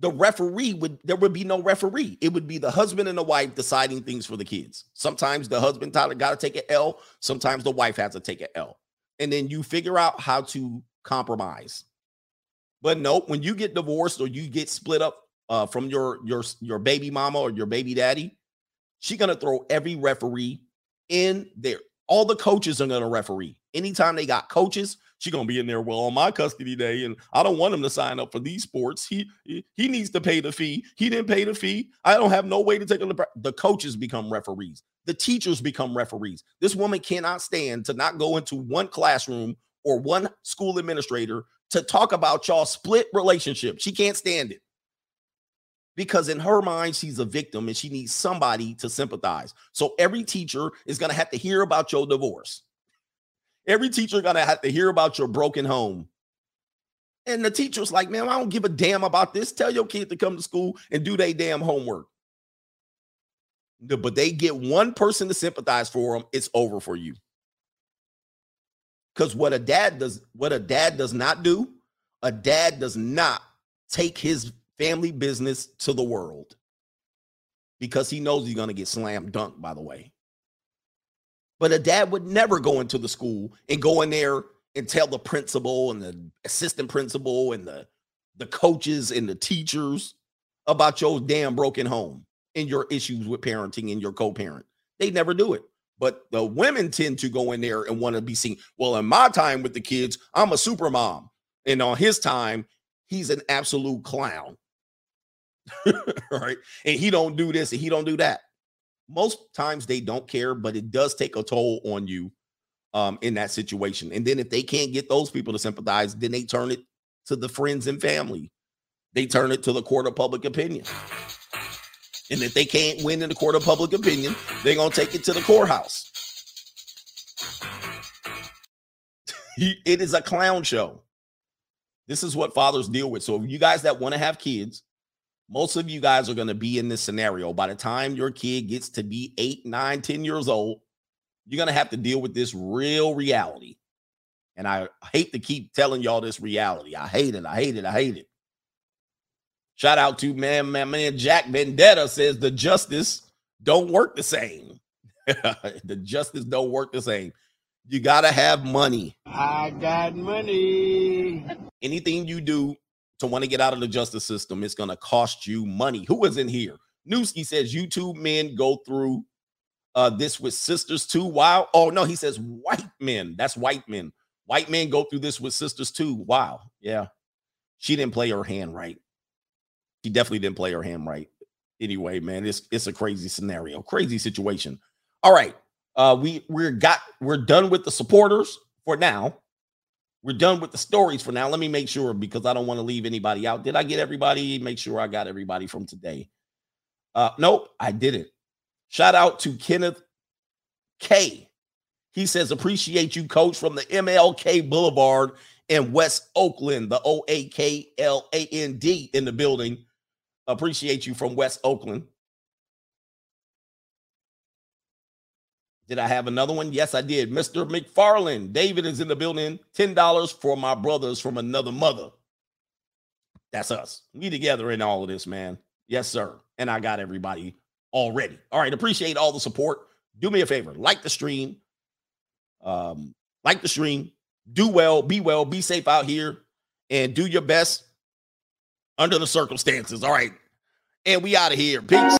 [SPEAKER 1] the referee would there would be no referee. It would be the husband and the wife deciding things for the kids. Sometimes the husband Tyler got to take an L, sometimes the wife has to take an L. And then you figure out how to compromise. But no, when you get divorced or you get split up uh, from your your your baby mama or your baby daddy, she's gonna throw every referee in there. All the coaches are gonna referee. Anytime they got coaches, she gonna be in there. Well, on my custody day, and I don't want him to sign up for these sports. He he, needs to pay the fee. He didn't pay the fee. I don't have no way to take him. To, the coaches become referees. The teachers become referees. This woman cannot stand to not go into one classroom or one school administrator to talk about y'all split relationship. She can't stand it because in her mind she's a victim and she needs somebody to sympathize. So every teacher is going to have to hear about your divorce. Every teacher gonna have to hear about your broken home. And the teacher's like, man, I don't give a damn about this. Tell your kid to come to school and do their damn homework. But they get one person to sympathize for them, it's over for you. Because what a dad does, what a dad does not do, a dad does not take his family business to the world because he knows he's going to get slam dunked, by the way. But a dad would never go into the school and go in there and tell the principal and the assistant principal and the the coaches and the teachers about your damn broken home and your issues with parenting and your co-parent. They never do it. But the women tend to go in there and want to be seen. Well, in my time with the kids, I'm a super mom. And on his time, he's an absolute clown. right? And he don't do this and he don't do that most times they don't care, but it does take a toll on you um, in that situation. And then if they can't get those people to sympathize, then they turn it to the friends and family. They turn it to the court of public opinion. And if they can't win in the court of public opinion, they're going to take it to the courthouse. it is a clown show. This is what fathers deal with. So, you guys that want to have kids, most of you guys are going to be in this scenario. By the time your kid gets to be eight, nine, ten years old, you're going to have to deal with this real reality. And I hate to keep telling y'all this reality. I hate it. I hate it. I hate it. Shout out to man, man, man. Jack Vendetta says the justice don't work the same. the justice don't work the same. You gotta have money.
[SPEAKER 3] I got money.
[SPEAKER 1] Anything you do to want to get out of the justice system, it's gonna cost you money. Who is in here? Newski says YouTube men go through uh this with sisters too. Wow. Oh no, he says white men. That's white men. White men go through this with sisters too. Wow. Yeah. She didn't play her hand right. She definitely didn't play her hand right. Anyway, man, it's it's a crazy scenario, crazy situation. All right. Uh we we're got we're done with the supporters for now. We're done with the stories for now. Let me make sure because I don't want to leave anybody out. Did I get everybody? Make sure I got everybody from today. Uh nope, I didn't. Shout out to Kenneth K. He says, appreciate you, coach, from the MLK Boulevard in West Oakland, the O A K L A N D in the building. Appreciate you from West Oakland. Did I have another one? Yes, I did. Mr. McFarland, David is in the building. $10 for my brothers from another mother. That's us. We together in all of this, man. Yes, sir. And I got everybody already. All right. Appreciate all the support. Do me a favor, like the stream. Um, like the stream. Do well, be well, be safe out here, and do your best under the circumstances. All right. And we out of here. Peace.